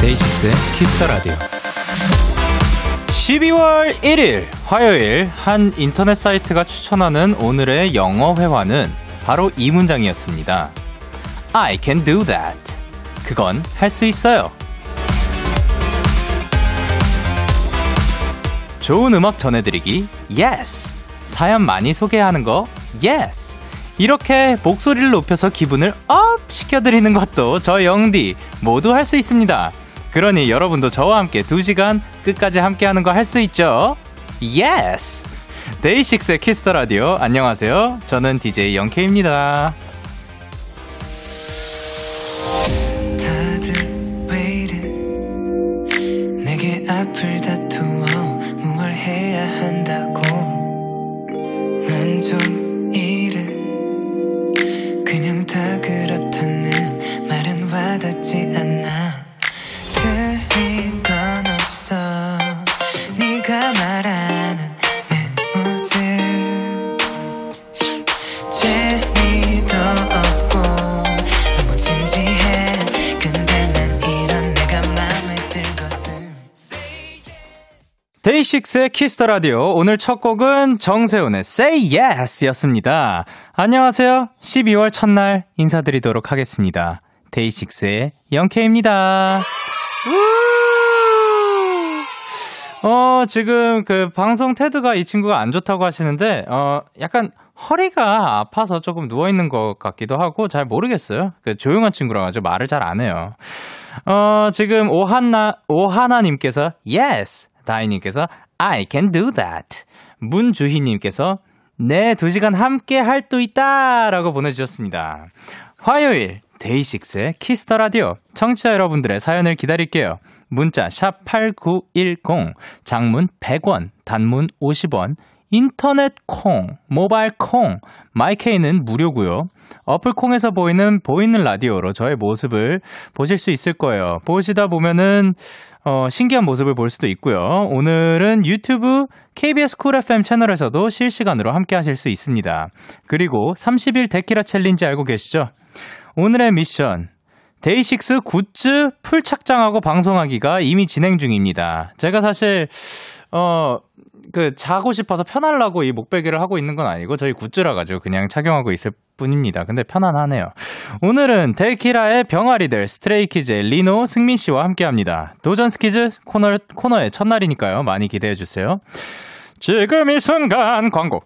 데이식스의 키스 더 라디오. 12월 1일 화요일 한 인터넷 사이트가 추천하는 오늘의 영어 회화는 바로 이 문장이었습니다. I can do that. 그건 할 수 있어요. 좋은 음악 전해드리기 yes. 사연 많이 소개하는 거 yes. 이렇게 목소리를 높여서 기분을 up 시켜드리는 것도 저 영디 모두 할 수 있습니다. 그러니 여러분도 저와 함께 2시간 끝까지 함께하는 거 할 수 있죠? Yes! 데이식스의 키스 더 라디오 안녕하세요. 저는 DJ 영케이입니다. 데이식스의 키스 더 라디오 오늘 첫 곡은 정세운의 Say Yes 였습니다. 안녕하세요. 12월 첫날 인사드리도록 하겠습니다. 데이식스의 영케이입니다. 어, 지금 그 방송 태도가 이 친구가 안 좋다고 하시는데, 어, 약간 허리가 아파서 조금 누워있는 것 같기도 하고 잘 모르겠어요. 그 조용한 친구라 가지고 말을 잘 안 해요. 어, 지금 오하나, 오하나님께서 yes, 다이님께서 I can do that. 문주희님께서 네, 두 시간 함께 할수 있다! 라고 보내주셨습니다. 화요일, 데이식스의 키스 더 라디오. 청취자 여러분들의 사연을 기다릴게요. 문자 샵 8910, 장문 100원, 단문 50원, 인터넷 콩, 모바일 콩, 마이케이는 무료고요. 어플 콩에서 보이는 보이는 라디오로 저의 모습을 보실 수 있을 거예요. 보시다 보면은 어, 신기한 모습을 볼 수도 있고요. 오늘은 유튜브 KBS 쿨 FM 채널에서도 실시간으로 함께 하실 수 있습니다. 그리고 30일 데키라 challenge 알고 계시죠? 오늘의 미션 데이식스 굿즈 full 착장하고 방송하기가 이미 진행 중입니다. 제가 사실 어, 그, 자고 싶어서 편하려고 이 목베개를 하고 있는 건 아니고 저희 굿즈라 가지고 그냥 착용하고 있을 뿐입니다. 근데 편안하네요. 오늘은 데키라의 병아리들 스트레이키즈의 리노 승민 씨와 함께 합니다. 도전 스키즈 코너, 코너의 첫날이니까요. 많이 기대해 주세요. 지금 이 순간 광고.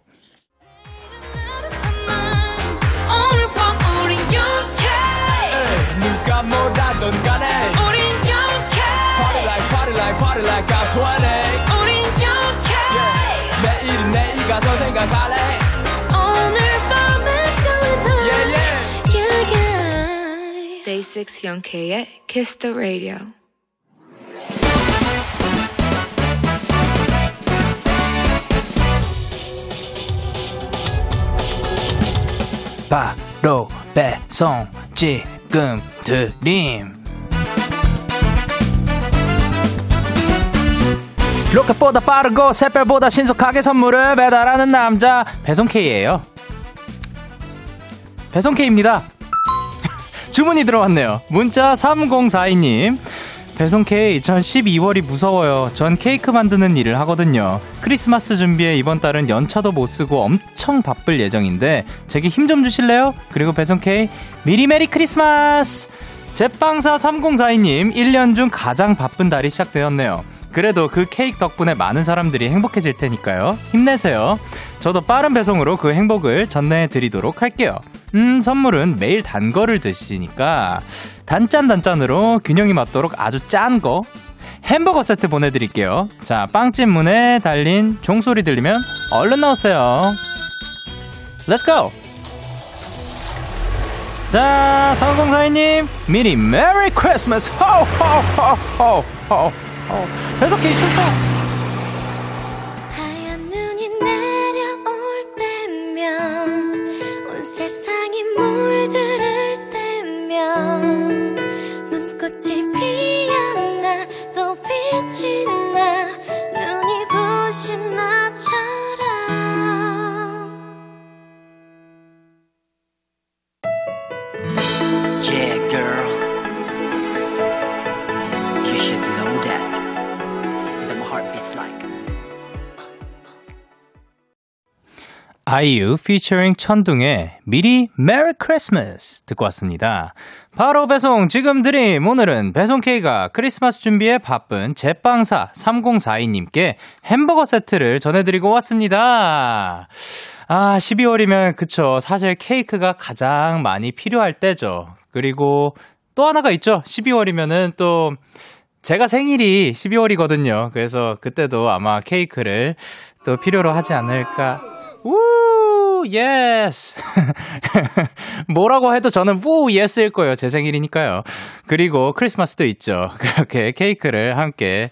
6 영케의 Kiss the Radio. 바로 배송 지금 드림. 로켓보다 빠르고 새별보다 신속하게 선물을 배달하는 남자 배송K예요. 배송K입니다 주문이 들어왔네요 문자 3042님 배송K 전 12월이 무서워요. 전 케이크 만드는 일을 하거든요. 크리스마스 준비에 이번 달은 연차도 못 쓰고 엄청 바쁠 예정인데 제게 힘 좀 주실래요? 그리고 배송K 미리 메리 크리스마스! 제빵사 3042님 1년 중 가장 바쁜 달이 시작되었네요. 그래도 그 케이크 덕분에 많은 사람들이 행복해질 테니까요. 힘내세요. 저도 빠른 배송으로 그 행복을 전해 드리도록 할게요. 음, 선물은 매일 단 거를 드시니까 단짠 단짠으로 균형이 맞도록 아주 짠 거 햄버거 세트 보내드릴게요. 자, 빵집 문에 달린 종소리 들리면 얼른 나오세요. Let's go! 자, 성공사위님 미리 Merry Christmas 호호호호호 어, 계속 기 출동. 하얀 눈이 내려올 때면 온 세상이 물들 때면 눈꽃이 피었나 또 빛이 나 눈이 부신 나처럼 Yeah girl 아이유 featuring 천둥의 미리 메리 크리스마스 듣고 왔습니다. 바로 배송 지금 드림 오늘은 배송 K가 크리스마스 준비에 바쁜 제빵사 3042님께 햄버거 세트를 전해드리고 왔습니다. 아 12월이면 그쵸 사실 케이크가 가장 많이 필요할 때죠. 그리고 또 하나가 있죠. 12월이면은 또 제가 생일이 12월이거든요. 그래서 그때도 아마 케이크를 또 필요로 하지 않을까 우, yes. 뭐라고 해도 저는 우, yes일 거예요. 제 생일이니까요. 그리고 크리스마스도 있죠. 그렇게 케이크를 함께,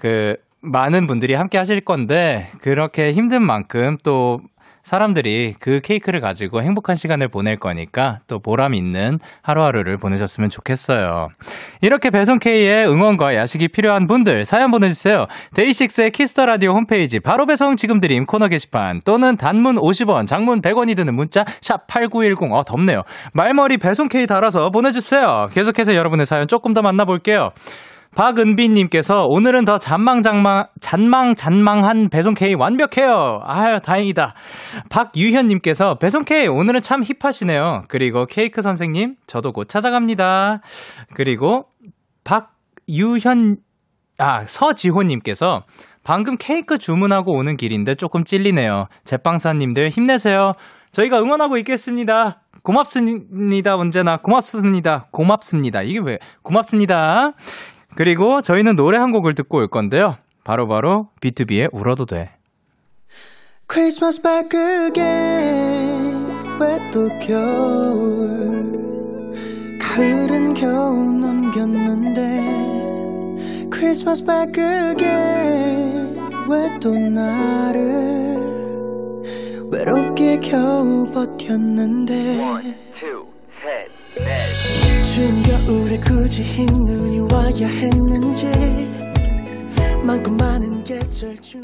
그, 많은 분들이 함께 하실 건데, 그렇게 힘든 만큼 또 사람들이 그 케이크를 가지고 행복한 시간을 보낼 거니까 또 보람 있는 하루하루를 보내셨으면 좋겠어요. 이렇게 배송 K의 응원과 야식이 필요한 분들 사연 보내주세요. 데이식스의 키스터 라디오 홈페이지 바로 배송 지금 드림 코너 게시판 또는 단문 50원, 장문 100원이 드는 문자 샵 #8910 어 덥네요. 말머리 배송 K 달아서 보내주세요. 계속해서 여러분의 사연 조금 더 만나볼게요. 박은비님께서 오늘은 더 잔망장망, 잔망잔망한 배송 K 완벽해요. 아유, 다행이다. 박유현님께서 배송 K 오늘은 참 힙하시네요. 그리고 케이크 선생님, 저도 곧 찾아갑니다. 그리고 박유현, 아, 서지호님께서 방금 케이크 주문하고 오는 길인데 조금 찔리네요. 제빵사님들 힘내세요. 저희가 응원하고 있겠습니다. 고맙습니다. 언제나 고맙습니다. 고맙습니다. 이게 왜 고맙습니다. 그리고 저희는 노래 한 곡을 듣고 올 건데요. 바로바로 바로 B2B의 울어도 돼. 크리스마스 back again 왜또 겨울 가을은 겨우 넘겼는데 크리스마스 back again 왜또 나를 외롭게 겨우 버텼는데 One, two, 셋, 넷. 추운 겨울에 굳이 흰 눈이 와야 했는지 많고 많은 계절 중에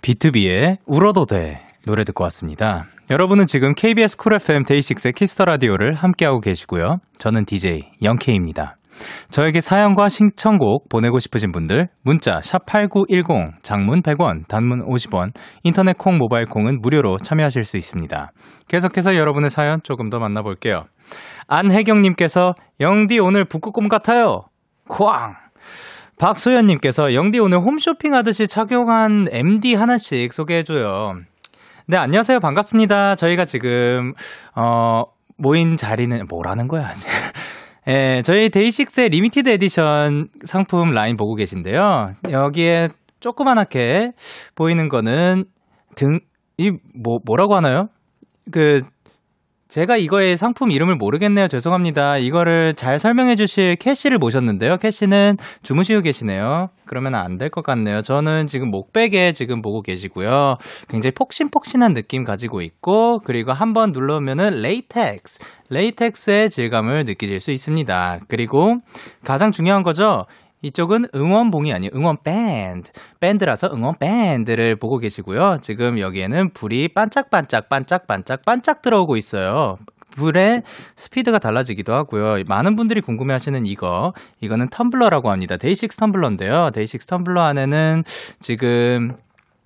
비투비의 울어도 돼 노래 듣고 왔습니다. 여러분은 지금 KBS 쿨 FM 데이식스의 키스터 라디오를 함께하고 계시고요. 저는 DJ 영케이입니다. 저에게 사연과 신청곡 보내고 싶으신 분들 문자 샵8910 장문 100원 단문 50원 인터넷 콩 모바일 콩은 무료로 참여하실 수 있습니다. 계속해서 여러분의 사연 조금 더 만나볼게요. 안혜경님께서 영디 오늘 북극곰 같아요. 쾅! 박소연님께서 영디 오늘 홈쇼핑 하듯이 착용한 MD 하나씩 소개해줘요. 네, 안녕하세요. 반갑습니다. 저희가 지금, 어, 모인 자리는 뭐라는 거야? 예, 저희 데이식스의 limited edition 상품 라인 보고 계신데요. 여기에 조그만하게 보이는 거는 등, 이, 뭐, 뭐라고 하나요? 그, 제가 이거의 상품 이름을 모르겠네요. 죄송합니다. 이거를 잘 설명해 주실 캐시를 모셨는데요. 캐시는 주무시고 계시네요. 그러면 안 될 것 같네요. 저는 지금 목베개 지금 보고 계시고요. 굉장히 폭신폭신한 느낌 가지고 있고, 그리고 한번 눌러면은 레이텍스, 레이텍스의 질감을 느끼실 수 있습니다. 그리고 가장 중요한 거죠. 이쪽은 응원봉이 아니에요. 응원 밴드. 밴드라서 응원 밴드를 보고 계시고요. 지금 여기에는 불이 반짝반짝, 반짝반짝, 반짝 들어오고 있어요. 불의 스피드가 달라지기도 하고요. 많은 분들이 궁금해 하시는 이거, 이거는 텀블러라고 합니다. 데이식스 텀블러인데요. 데이식스 텀블러 안에는 지금,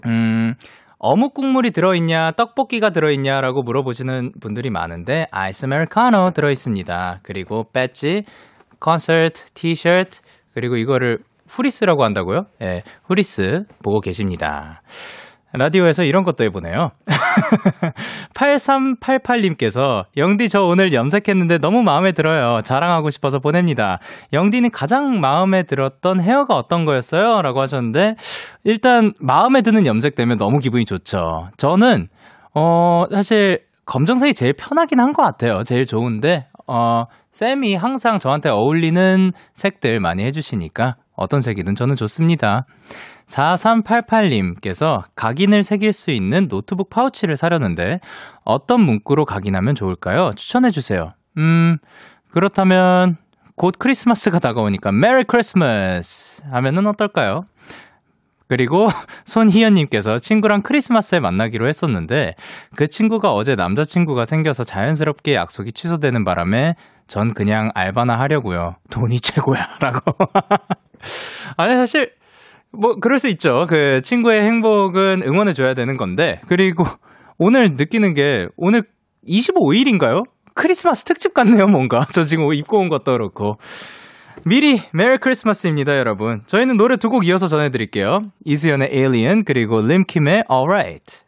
음, 어묵 국물이 들어있냐, 떡볶이가 들어있냐라고 물어보시는 분들이 많은데, 아이스 아메리카노 들어있습니다. 그리고 배지, 콘서트, 티셔츠, 그리고 이거를 후리스라고 한다고요? 예, 네, 후리스 보고 계십니다. 라디오에서 이런 것도 해보네요. 8388님께서 영디 저 오늘 염색했는데 너무 마음에 들어요. 자랑하고 싶어서 보냅니다. 영디는 가장 마음에 들었던 헤어가 어떤 거였어요? 라고 하셨는데 일단 마음에 드는 염색 되면 너무 기분이 좋죠. 저는 어 사실 검정색이 제일 편하긴 한 것 같아요. 제일 좋은데 어 쌤이 항상 저한테 어울리는 색들 많이 해주시니까 어떤 색이든 저는 좋습니다. 4388님께서 각인을 새길 수 있는 노트북 파우치를 사려는데 어떤 문구로 각인하면 좋을까요? 추천해주세요. 음, 그렇다면 곧 크리스마스가 다가오니까 메리 크리스마스 하면은 어떨까요? 그리고 손희연님께서 친구랑 크리스마스에 만나기로 했었는데 그 친구가 어제 남자친구가 생겨서 자연스럽게 약속이 취소되는 바람에 전 그냥 알바나 하려고요. 돈이 최고야. 라고. 아니, 사실 뭐, 그럴 수 있죠. 그 친구의 행복은 응원해 줘야 되는 건데. 그리고 오늘 느끼는 게, 오늘 25일인가요? 크리스마스 특집 같네요, 뭔가. 저 지금 입고 온 것도 그렇고. 미리 메리 크리스마스입니다, 여러분. 저희는 노래 두 곡 이어서 전해드릴게요. 이수연의 Alien, 그리고 림킴의 Alright.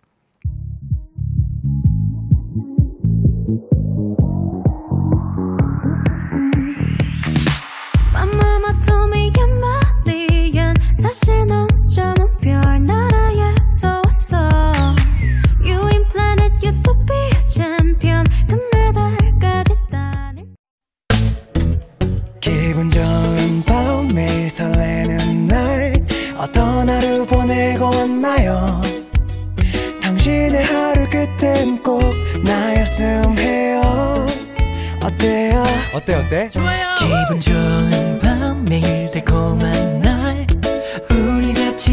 사실 넌 점은 별 나라에서 왔어. You ain't planet used to be a champion. 금메달까지 따낼 기분 좋은 밤 매일 설레는 날 어떤 하루 보내고 왔나요? 당신의 하루 끝엔 꼭 나였음 해요. 어때요? 어때 어때? 좋아요 기분 좋은 밤 매일 같이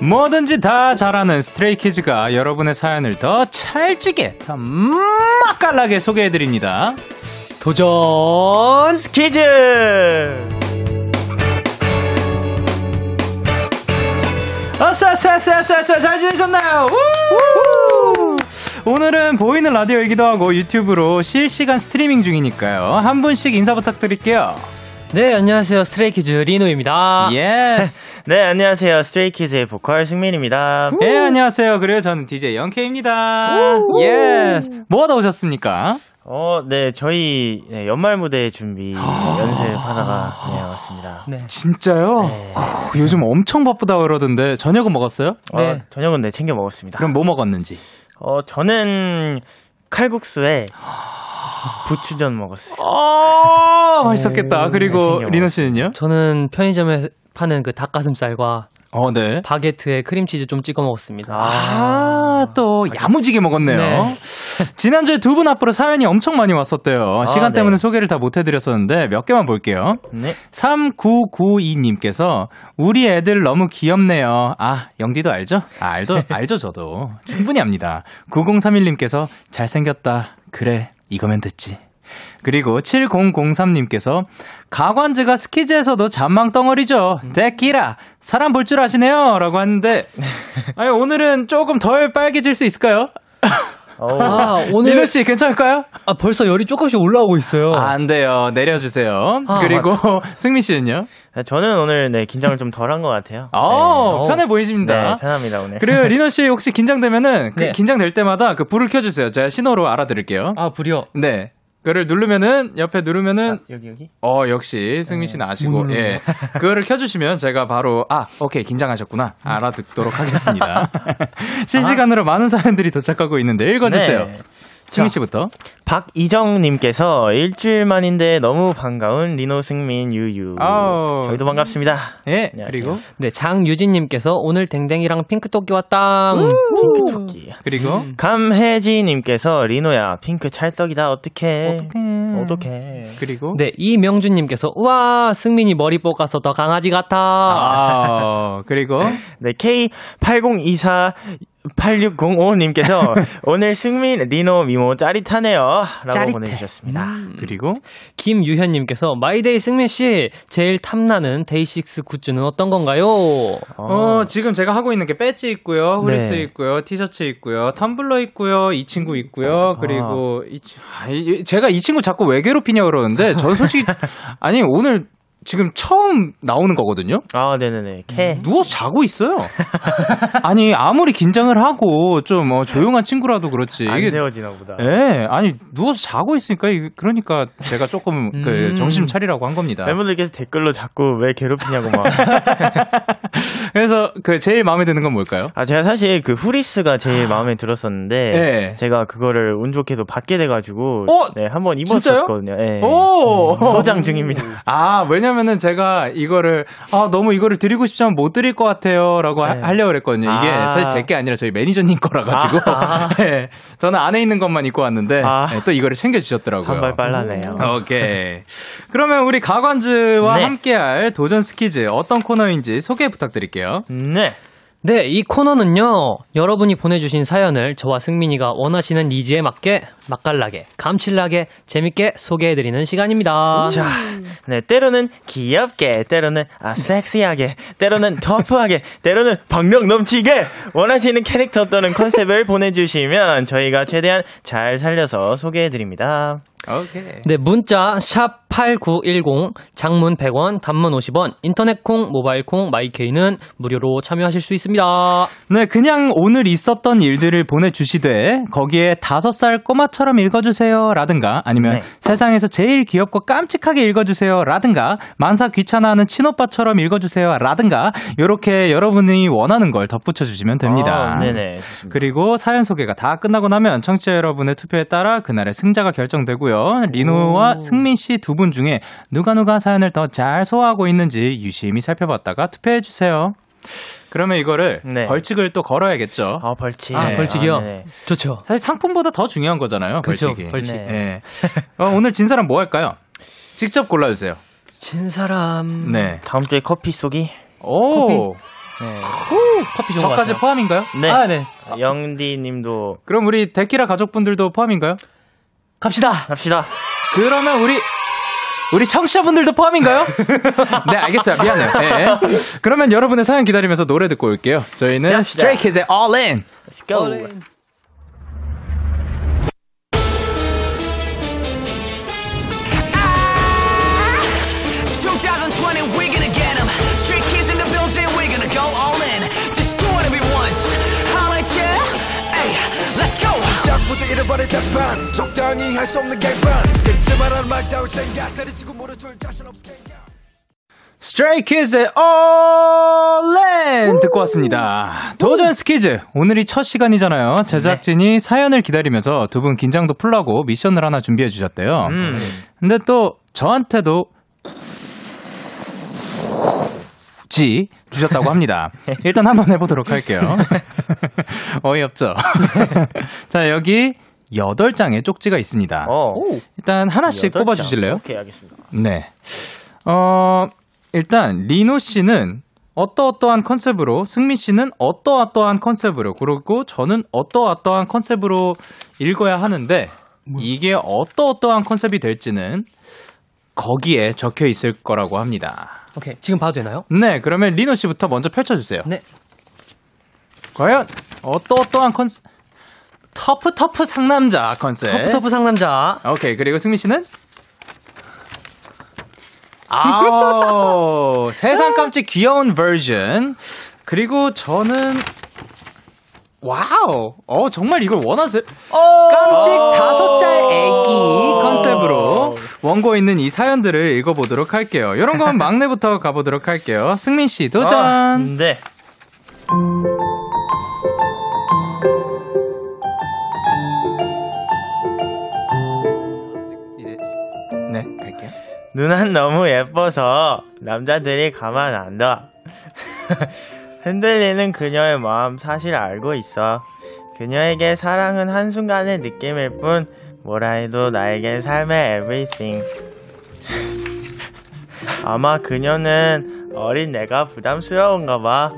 뭐든지 다 잘하는 스트레이키즈가 여러분의 사연을 더 찰지게, 더 맛깔나게 소개해드립니다. 도전 스키즈! 어싸싸싸싸싸 잘 지내셨나요? 오늘은 보이는 라디오이기도 하고 유튜브로 실시간 스트리밍 중이니까요. 한 분씩 인사 부탁드릴게요. 네, 안녕하세요. 스트레이키즈 리노입니다. Yes. 네, 안녕하세요. 스트레이키즈의 보컬 승민입니다. 예, 네, 안녕하세요. 그리고 저는 DJ 영케입니다. Yes. 뭐 하다 오셨습니까? 어, 네, 저희 네, 연말 무대 준비 연습하다가 네, 왔습니다. 네. 진짜요? 네. 오, 요즘 엄청 바쁘다 그러던데 저녁은 먹었어요? 어, 네. 저녁은 네, 챙겨 먹었습니다. 그럼 뭐 먹었는지? 어, 저는 칼국수에 부추전 먹었어요. 아, 맛있었겠다. 네, 그리고 리노 씨는요? 저는 편의점에 파는 그 닭가슴살과 어, 네. 바게트에 크림치즈 좀 찍어 먹었습니다. 아, 또 야무지게 먹었네요. 네. 지난주에 두 분 앞으로 사연이 엄청 많이 왔었대요. 아, 시간 때문에 네. 소개를 다 못 해드렸었는데 몇 개만 볼게요. 네. 3992님께서 우리 애들 너무 귀엽네요. 아, 영디도 알죠? 아, 알도, 알죠, 저도. 충분히 압니다. 9031님께서 잘생겼다. 그래, 이거면 됐지. 그리고 7003님께서 가관즈가 스키즈에서도 잔망 덩어리죠. 데키라 사람 볼 줄 아시네요. 라고 하는데 아니 오늘은 조금 덜 빨개질 수 있을까요? 아, 오늘 민호 씨 괜찮을까요? 아, 벌써 열이 조금씩 올라오고 있어요. 아, 안 돼요. 내려주세요. 아, 그리고 승민 씨는요? 네, 저는 오늘 네, 긴장을 좀 덜 한 것 같아요. 어, 네. 편해 보이십니다. 네, 편합니다 오늘. 그리고 리노 씨 혹시 긴장되면은 그 네. 긴장될 때마다 그 불을 켜주세요. 제가 신호로 알아드릴게요. 아, 불이요? 네. 그거를 누르면은 옆에 누르면은 아, 여기 여기 어 역시 승민 씨는 네. 아시고 예 그거를 켜주시면 제가 바로 아 오케이 긴장하셨구나 알아듣도록 하겠습니다 실시간으로 아. 많은 사연들이 도착하고 있는데 읽어주세요. 네. 승민 씨부터. 박이정님께서 일주일 만인데 너무 반가운 리노 승민 유유. 아우. 저희도 반갑습니다. 예. 네, 그리고 네 장유진님께서 오늘 댕댕이랑 핑크토끼 왔다. 핑크토끼. 그리고 음. 감혜지님께서 리노야 핑크 찰떡이다 어떡해. 어떡해. 어떡해. 그리고 네 이명준님께서 우와 승민이 머리 볶아서 더 강아지 같아. 아 그리고 네 K8024 8605님께서 오늘 승민 리노 미모 짜릿하네요. 라고 짜릿해. 보내주셨습니다. 음. 그리고 김유현님께서 마이데이 승민 씨 제일 탐나는 데이식스 굿즈는 어떤 건가요? 어, 어 지금 제가 하고 있는 게 배지 있고요, 후리스 네. 있고요, 티셔츠 있고요, 텀블러 있고요, 이 친구 있고요, 그리고 아. 이, 아, 제가 이 친구 자꾸 왜 괴롭히냐 그러는데 저는 솔직히 아니 오늘 지금 처음 나오는 거거든요. 아, 네네네. 캐. 누워서 자고 있어요. 아니 아무리 긴장을 하고 좀뭐 조용한 친구라도 그렇지. 안 세워지나 보다. 예, 네, 아니 누워서 자고 있으니까 그러니까 제가 조금 그 음. 정신 차리라고 한 겁니다. 팬분들께서 댓글로 자꾸 왜 괴롭히냐고 막. 그래서 그 제일 마음에 드는 건 뭘까요? 아 제가 사실 그 후리스가 제일 아. 마음에 들었었는데 네. 제가 그거를 운 좋게도 받게 돼가지고 어? 네 한번 입었었거든요. 네. 오 소장 중입니다. 아 왜냐면 왜냐면은 제가 이거를, 아, 너무 이거를 드리고 싶지만 못 드릴 것 같아요. 라고 네. 하려고 그랬거든요. 이게 아. 사실 제 게 아니라 저희 매니저님 거라 가지고. 아. 네, 저는 안에 있는 것만 입고 왔는데, 아. 네, 또 이거를 챙겨 주셨더라고요. 한발 빨라네요. 오케이. 그러면 우리 가관즈와 네. 함께할 도전 스키즈 어떤 코너인지 소개 부탁드릴게요. 네. 네, 이 코너는요, 여러분이 보내주신 사연을 저와 승민이가 원하시는 니즈에 맞게, 맛깔나게, 감칠나게, 재밌게 소개해드리는 시간입니다. 자, 네, 때로는 귀엽게, 때로는 아, 섹시하게, 때로는 터프하게, 때로는 박력 넘치게, 원하시는 캐릭터 또는 컨셉을 보내주시면 저희가 최대한 잘 살려서 소개해드립니다. 오케이. 네, 문자 샵 8910 장문 100원, 단문 50원, 인터넷 콩, 모바일 콩, 마이케이는 무료로 참여하실 수 있습니다. 네, 그냥 오늘 있었던 일들을 보내 주시되 거기에 5살 꼬마처럼 읽어 주세요 라든가 아니면 네. 세상에서 제일 귀엽고 깜찍하게 읽어 주세요 라든가 만사 귀찮아하는 친오빠처럼 읽어 주세요 라든가 요렇게 여러분이 원하는 걸 덧붙여 주시면 됩니다. 아, 네네. 좋습니다. 그리고 사연 소개가 다 끝나고 나면 청취자 여러분의 투표에 따라 그날의 승자가 결정되고요. 리노와 오. 승민 씨 두 분 중에 누가 누가 사연을 더 잘 소화하고 있는지 유심히 살펴봤다가 투표해 주세요. 그러면 이거를 네. 벌칙을 또 걸어야겠죠. 아 벌칙. 아, 네. 벌칙이요. 아, 네. 좋죠. 사실 상품보다 더 중요한 거잖아요. 그쵸, 벌칙이. 벌칙. 네. 어, 오늘 진 사람 뭐 할까요? 직접 골라주세요. 진 사람. 네. 다음 주에 커피 쏘기. 오. 커피. 네. 오, 커피 좋은 저까지 포함인가요? 네. 아, 네. 영디님도. 그럼 우리 데키라 가족분들도 포함인가요? 갑시다. 갑시다. 그러면 우리 우리 청취자분들도 포함인가요? 네, 알겠어요. 미안해요. 네. 그러면 여러분의 사연 기다리면서 노래 듣고 올게요. 저희는 Stray Kids의 All In. Let's go. All in. 버릴 때반 적당히 할 수 없는 개반 듣지만 말다운 생각 다리치고 모르줄 자신 없게 스트레이 키즈의 All In 듣고 왔습니다. 도전 스키즈 오늘이 첫 시간이잖아요. 제작진이 네. 사연을 기다리면서 두 분 긴장도 풀라고 미션을 하나 준비해 주셨대요. 음. 근데 또 저한테도 지 주셨다고 합니다. 일단 한번 해보도록 할게요. 어이없죠? 자, 여기 8장의 쪽지가 있습니다. 어. 일단 하나씩 뽑아 주실래요? 오케이, 알겠습니다. 네. 어, 일단, 리노 씨는 어떠어떠한 컨셉으로, 승민 씨는 어떠어떠한 컨셉으로, 그리고 저는 어떠어떠한 컨셉으로 읽어야 하는데, 뭐. 이게 어떠어떠한 컨셉이 될지는 거기에 적혀 있을 거라고 합니다. 오케이. 지금 봐도 되나요? 네. 그러면 리노 씨부터 먼저 펼쳐 주세요. 네. 과연 어떠어떠한 컨셉, 터프 터프 상남자 컨셉. 터프 터프 상남자. 오케이. 그리고 승민 씨는? 아우, 세상 깜찍 귀여운 버전. 그리고 저는 와우! 어, 정말 이걸 원하세요? 깜찍 다섯 살 애기 컨셉으로 원고 있는 이 사연들을 읽어보도록 할게요. 이런 건 막내부터 가보도록 할게요. 승민 씨 도전! 아, 네. 누난 너무 예뻐서 남자들이 가만 안 둬. 흔들리는 그녀의 마음 사실 알고 있어. 그녀에게 사랑은 한순간의 느낌일 뿐, 뭐라 해도 나에겐 삶의 everything. 아마 그녀는 어린 내가 부담스러운가 봐.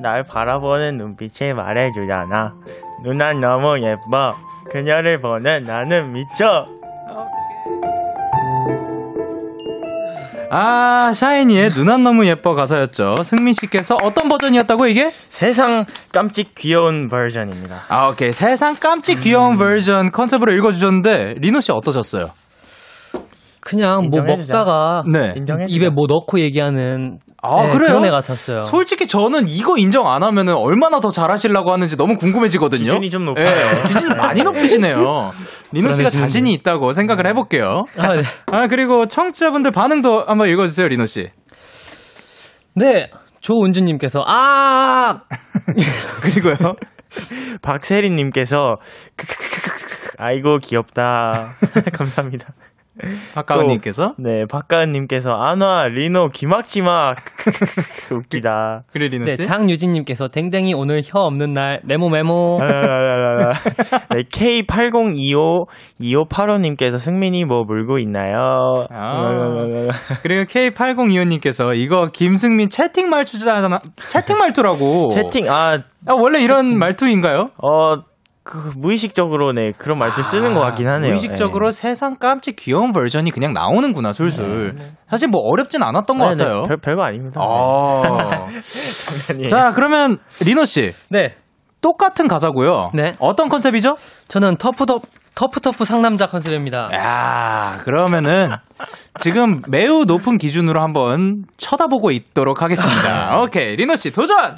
날 바라보는 눈빛이 말해주잖아. 누난 너무 예뻐. 그녀를 보는 나는 미쳐. 아, 샤이니의 누난 너무 예뻐 가사였죠. 승민 씨께서 어떤 버전이었다고 이게? 세상 깜찍 귀여운 버전입니다. 아, 오케이. 세상 깜찍 귀여운 음. 버전 컨셉으로 읽어주셨는데, 리노 씨 어떠셨어요? 그냥 뭐 먹다가 네. 입에 뭐 넣고 얘기하는 아, 네, 그래요? 그런 애 같았어요. 솔직히 저는 이거 인정 안 하면은 얼마나 더 잘하시려고 하는지 너무 궁금해지거든요. 기준이 좀 높아요. 네, 기준이 많이 높으시네요. 리노 씨가 자신이 있다고 생각을 해볼게요. 아, 네. 아, 그리고 청취자분들 반응도 한번 읽어주세요, 리노 씨. 네, 조은주님께서 아 그리고요. 박세린님께서 아이고 귀엽다. 감사합니다. 박가은님께서. 네, 박가은님께서 안와 리노 기막지막 웃기다. 그래, 리노 네, 씨. 장유진님께서 댕댕이 오늘 혀 없는 날 메모 메모. 라라라라라. 네, K8025 2585님께서 승민이 뭐 물고 있나요? 아. 그리고 K8025님께서 이거 김승민 채팅 말투잖아. 채팅 말투라고. 채팅 아, 아, 원래 이런 말투인가요? 어, 그 무의식적으로 네 그런 말씀 쓰는 것 같긴 하네요. 무의식적으로 네. 세상 깜찍 귀여운 버전이 그냥 나오는구나, 술술. 사실 뭐 어렵진 않았던 것 네, 네, 같아요. 별, 별거 아닙니다. 아. 네. 자, 그러면 리노 씨. 네, 똑같은 가사고요. 네. 어떤 컨셉이죠? 저는 터프터 터프터프 상남자 컨셉입니다. 야, 그러면은 지금 매우 높은 기준으로 한번 쳐다보고 있도록 하겠습니다. 오케이, 리노 씨 도전.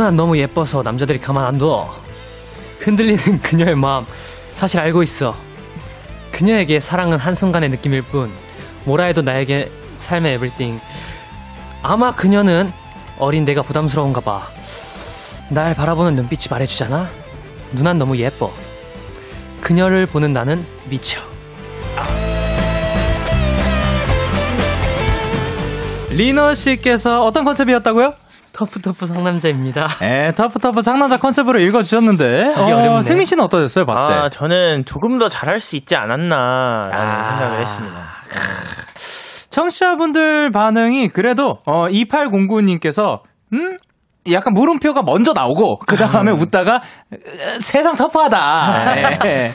누나 너무 예뻐서 남자들이 가만 안 둬. 흔들리는 그녀의 마음 사실 알고 있어. 그녀에게 사랑은 한순간의 느낌일 뿐 뭐라 해도 나에게 삶의 everything. 아마 그녀는 어린 내가 부담스러운가 봐. 날 바라보는 눈빛이 말해주잖아. 누난 너무 예뻐. 그녀를 보는 나는 미쳐. 리노 씨께서 어떤 컨셉이었다고요? 터프터프 상남자입니다. 에, 터프터프 상남자 컨셉으로 읽어주셨는데, 어렵네. 승민 씨는 어떠셨어요, 봤을 때? 아, 저는 조금 더 잘할 수 있지 않았나라는 아. 생각을 했습니다. 청취자분들 반응이 그래도 어 2809님께서 음 약간 물음표가 먼저 나오고 그 다음에 웃다가 으, 세상 터프하다. 네.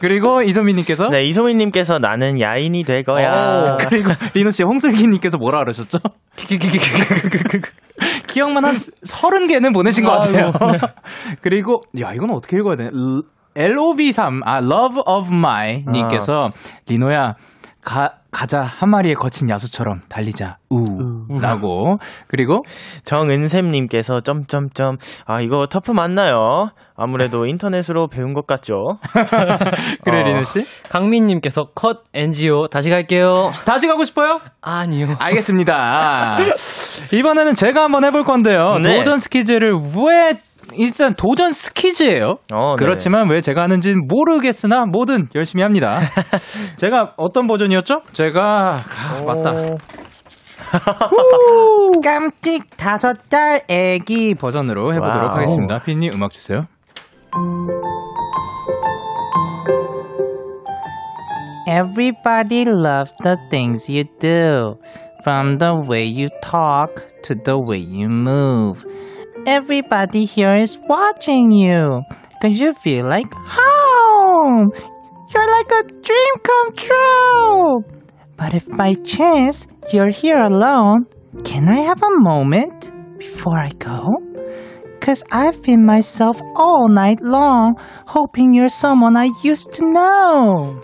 그리고 이소민님께서 네, 이소민님께서 나는 야인이 될 거야. 어, 그리고 리노 씨 홍슬기님께서 뭐라 그러셨죠? 기억만 한 서른 개는 보내신 것 같아요. 그리고 야 이건 어떻게 읽어야 되냐? LOV3 아 Love of My 님께서 리노야 가 가자 한 마리의 거친 야수처럼 달리자 우라고 그리고 정은샘님께서 점점점 아 이거 터프 맞나요? 아무래도 인터넷으로 배운 것 같죠? 그래 어. 리노 씨 강민님께서 컷 NGO 다시 갈게요. 다시 가고 싶어요? 아니요. 알겠습니다. 이번에는 제가 한번 해볼 건데요. 네. 도전 스키즈를 왜 일단 도전 스키즈예요. 어, 네. 그렇지만 왜 제가 하는지는 모르겠으나 뭐든 열심히 합니다. 제가 어떤 버전이었죠? 제가 아, 맞다. 깜찍 다섯 달 애기 버전으로 해보도록 와우. 하겠습니다. 피니 음악 주세요. Everybody loves the things you do, from the way you talk to the way you move. Everybody here is watching you, cause you feel like home. You're like a dream come true. But if by chance you're here alone, can I have a moment before I go? Cause I've been myself all night long, hoping you're someone I used to know.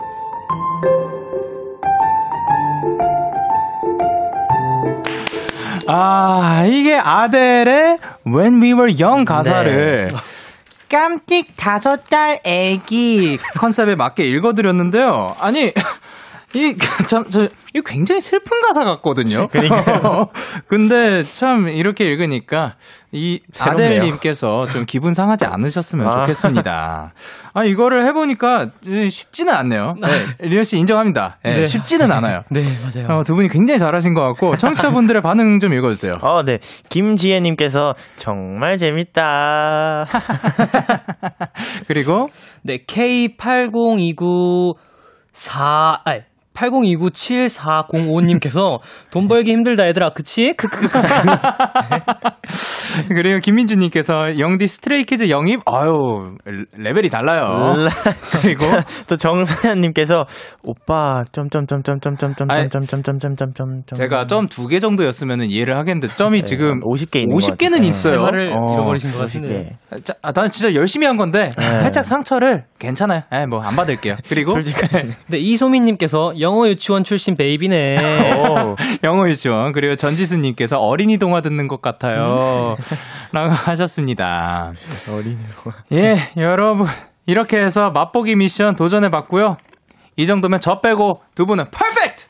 아, 이게 아델의 When We Were Young 가사를 깜찍 다섯 달 애기 컨셉에 맞게 읽어드렸는데요. 아니, 이, 참, 저, 이 굉장히 슬픈 가사 같거든요. 그러니까요. 근데 참, 이렇게 읽으니까, 이. 아델님께서 좀 기분 상하지 않으셨으면 아. 좋겠습니다. 아, 이거를 해보니까 쉽지는 않네요. 네, 리오 씨 인정합니다. 네, 네. 쉽지는 않아요. 네, 맞아요. 어, 두 분이 굉장히 잘하신 것 같고, 청취자분들의 반응 좀 읽어주세요. 어, 네. 김지혜님께서 정말 재밌다. 그리고, 네, K8029 4, 아니, 80297405님께서 돈 벌기 힘들다 얘들아 그치? 크크크 그리고 김민주님께서 영디 스트레이키즈 영입, 아유, 레벨이 달라요. 그리고, 또 정사연님께서 오빠 점점점점점점점점점점점점점 제가 점 두 개 정도였으면 이해를 하겠는데, 점이 지금 50개 있는 50개는 것 있어요. 대화를 어. 잃어버리신 것 같은데 50개. 자, 아, 나는 진짜 열심히 한 건데, 살짝 상처를 괜찮아요. 예, 뭐, 안 받을게요. 그리고. 네, 이소민님께서 영어 유치원 출신 베이비네 오. 영어 유치원, 그리고 전지수님께서 어린이 동화 듣는 것 같아요. 라고 하셨습니다. 어린이 예, 여러분. 이렇게 해서 맛보기 미션 도전해 봤고요. 이 정도면 저 빼고 두 분은 퍼펙트!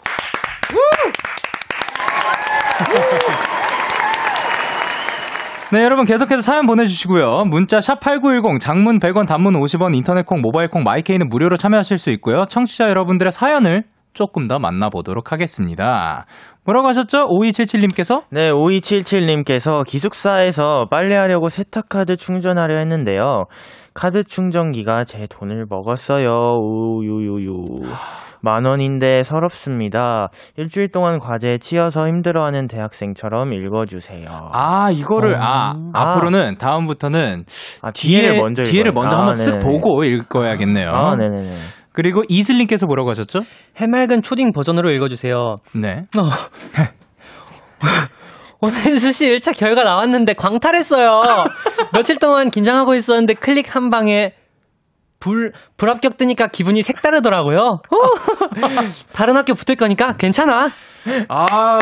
네, 여러분 계속해서 사연 보내주시고요. 문자 샵 8910, 장문 100원, 단문 50원, 인터넷 콩, 모바일 콩, 마이케이는 무료로 참여하실 수 있고요. 청취자 여러분들의 사연을 조금 더 만나보도록 하겠습니다. 뭐라고 하셨죠? 5277님께서? 네, 5277님께서 기숙사에서 빨래하려고 세탁카드 충전하려 했는데요. 카드 충전기가 제 돈을 먹었어요. 우유유유. 만 원인데 서럽습니다. 일주일 동안 과제에 치여서 힘들어하는 대학생처럼 읽어주세요. 아, 이거를, 아, 앞으로는, 다음부터는, 아, 뒤에를 먼저 뒤에를. 먼저 아, 한번 쓱. 보고 읽어야겠네요. 아, 네네네. 그리고 이슬님께서 뭐라고 하셨죠? 해맑은 초딩 버전으로 읽어주세요. 네. 어. 오늘 수시 1차 결과 나왔는데 광탈했어요. 며칠 동안 긴장하고 있었는데 클릭 한 방에 불, 불합격 뜨니까 기분이 색다르더라고요. 어. 다른 학교 붙을 거니까 괜찮아. 아,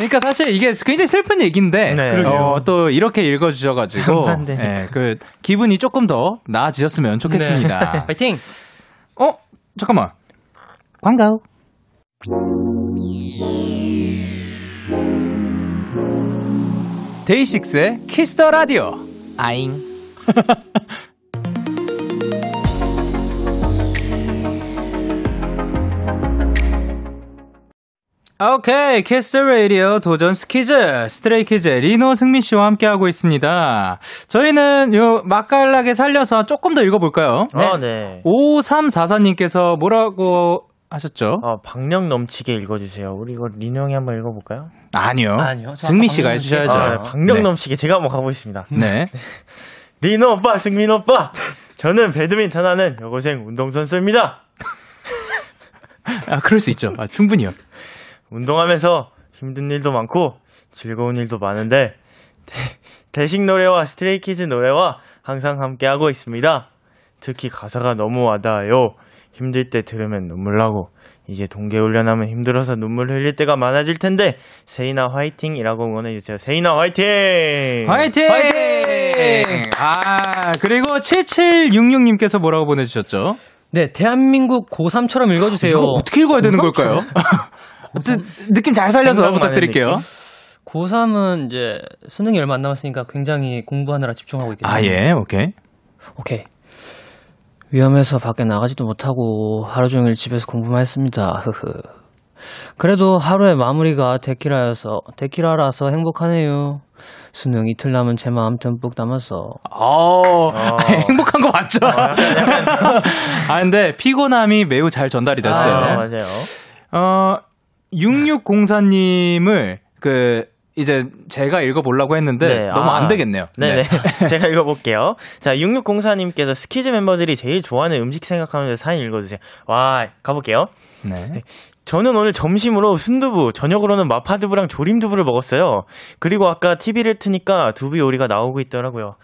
그러니까 사실 이게 굉장히 슬픈 얘기인데 네. 어, 또 이렇게 읽어주셔가지고. 예, 그 기분이 조금 더 나아지셨으면 좋겠습니다. 파이팅! 어 잠깐만 광고. 데이식스의 Kiss the Radio. 아잉. 오케이, Kiss the Radio 도전 스키즈 스트레이키즈 리노 승민 씨와 함께하고 있습니다. 저희는 요 맛깔나게 살려서 조금 더 읽어볼까요? 아, 네. 5344님께서 뭐라고 하셨죠? 아, 박력 넘치게 읽어주세요. 우리 이거 리노 형이 한번 읽어볼까요? 아니요. 아니요, 저 승민 씨가 해주셔야죠. 아, 네, 박력 네. 넘치게 제가 한번 가보겠습니다. 네. 리노 오빠, 승민 오빠! 저는 배드민턴 하는 여고생 운동선수입니다. 아, 그럴 수 있죠. 아, 충분히요. 운동하면서 힘든 일도 많고 즐거운 일도 많은데 데, 데식 노래와 스트레이키즈 노래와 항상 함께 하고 있습니다. 특히 가사가 너무 와닿아요. 힘들 때 들으면 눈물 나고 이제 동계 훈련하면 힘들어서 눈물 흘릴 때가 많아질 텐데 세이나 화이팅이라고 응원해 주세요. 세이나 화이팅! 화이팅! 화이팅! 아, 그리고 7766님께서 뭐라고 보내주셨죠? 네, 대한민국 고3처럼 읽어주세요. 어떻게 읽어야 되는 걸까요? 느낌 잘 살려서 부탁드릴게요. 느낌? 고3은 이제 수능이 얼마 안 남았으니까 굉장히 공부하느라 집중하고 있겠네요. 아, 예, 오케이. 오케이. 위험해서 밖에 나가지도 못하고 하루 종일 집에서 공부만 했습니다. 흐흐. 그래도 하루의 마무리가 데키라여서 데키라라서 행복하네요. 수능 이틀 남은 제 마음 듬뿍 담아서 어, 행복한 거 맞죠? 아, 근데 피곤함이 매우 잘 전달이 됐어요. 아, 맞아요. 어, 6604님을 그 이제 제가 읽어보려고 했는데 네, 너무 아. 안 되겠네요. 네네. 제가 읽어볼게요. 자, 6604님께서 스키즈 멤버들이 제일 좋아하는 음식 생각하면서 사연 읽어주세요. 와, 가볼게요. 네. 저는 오늘 점심으로 순두부, 저녁으로는 마파두부랑 조림두부를 먹었어요. 그리고 아까 TV를 트니까 두부 요리가 나오고 있더라고요.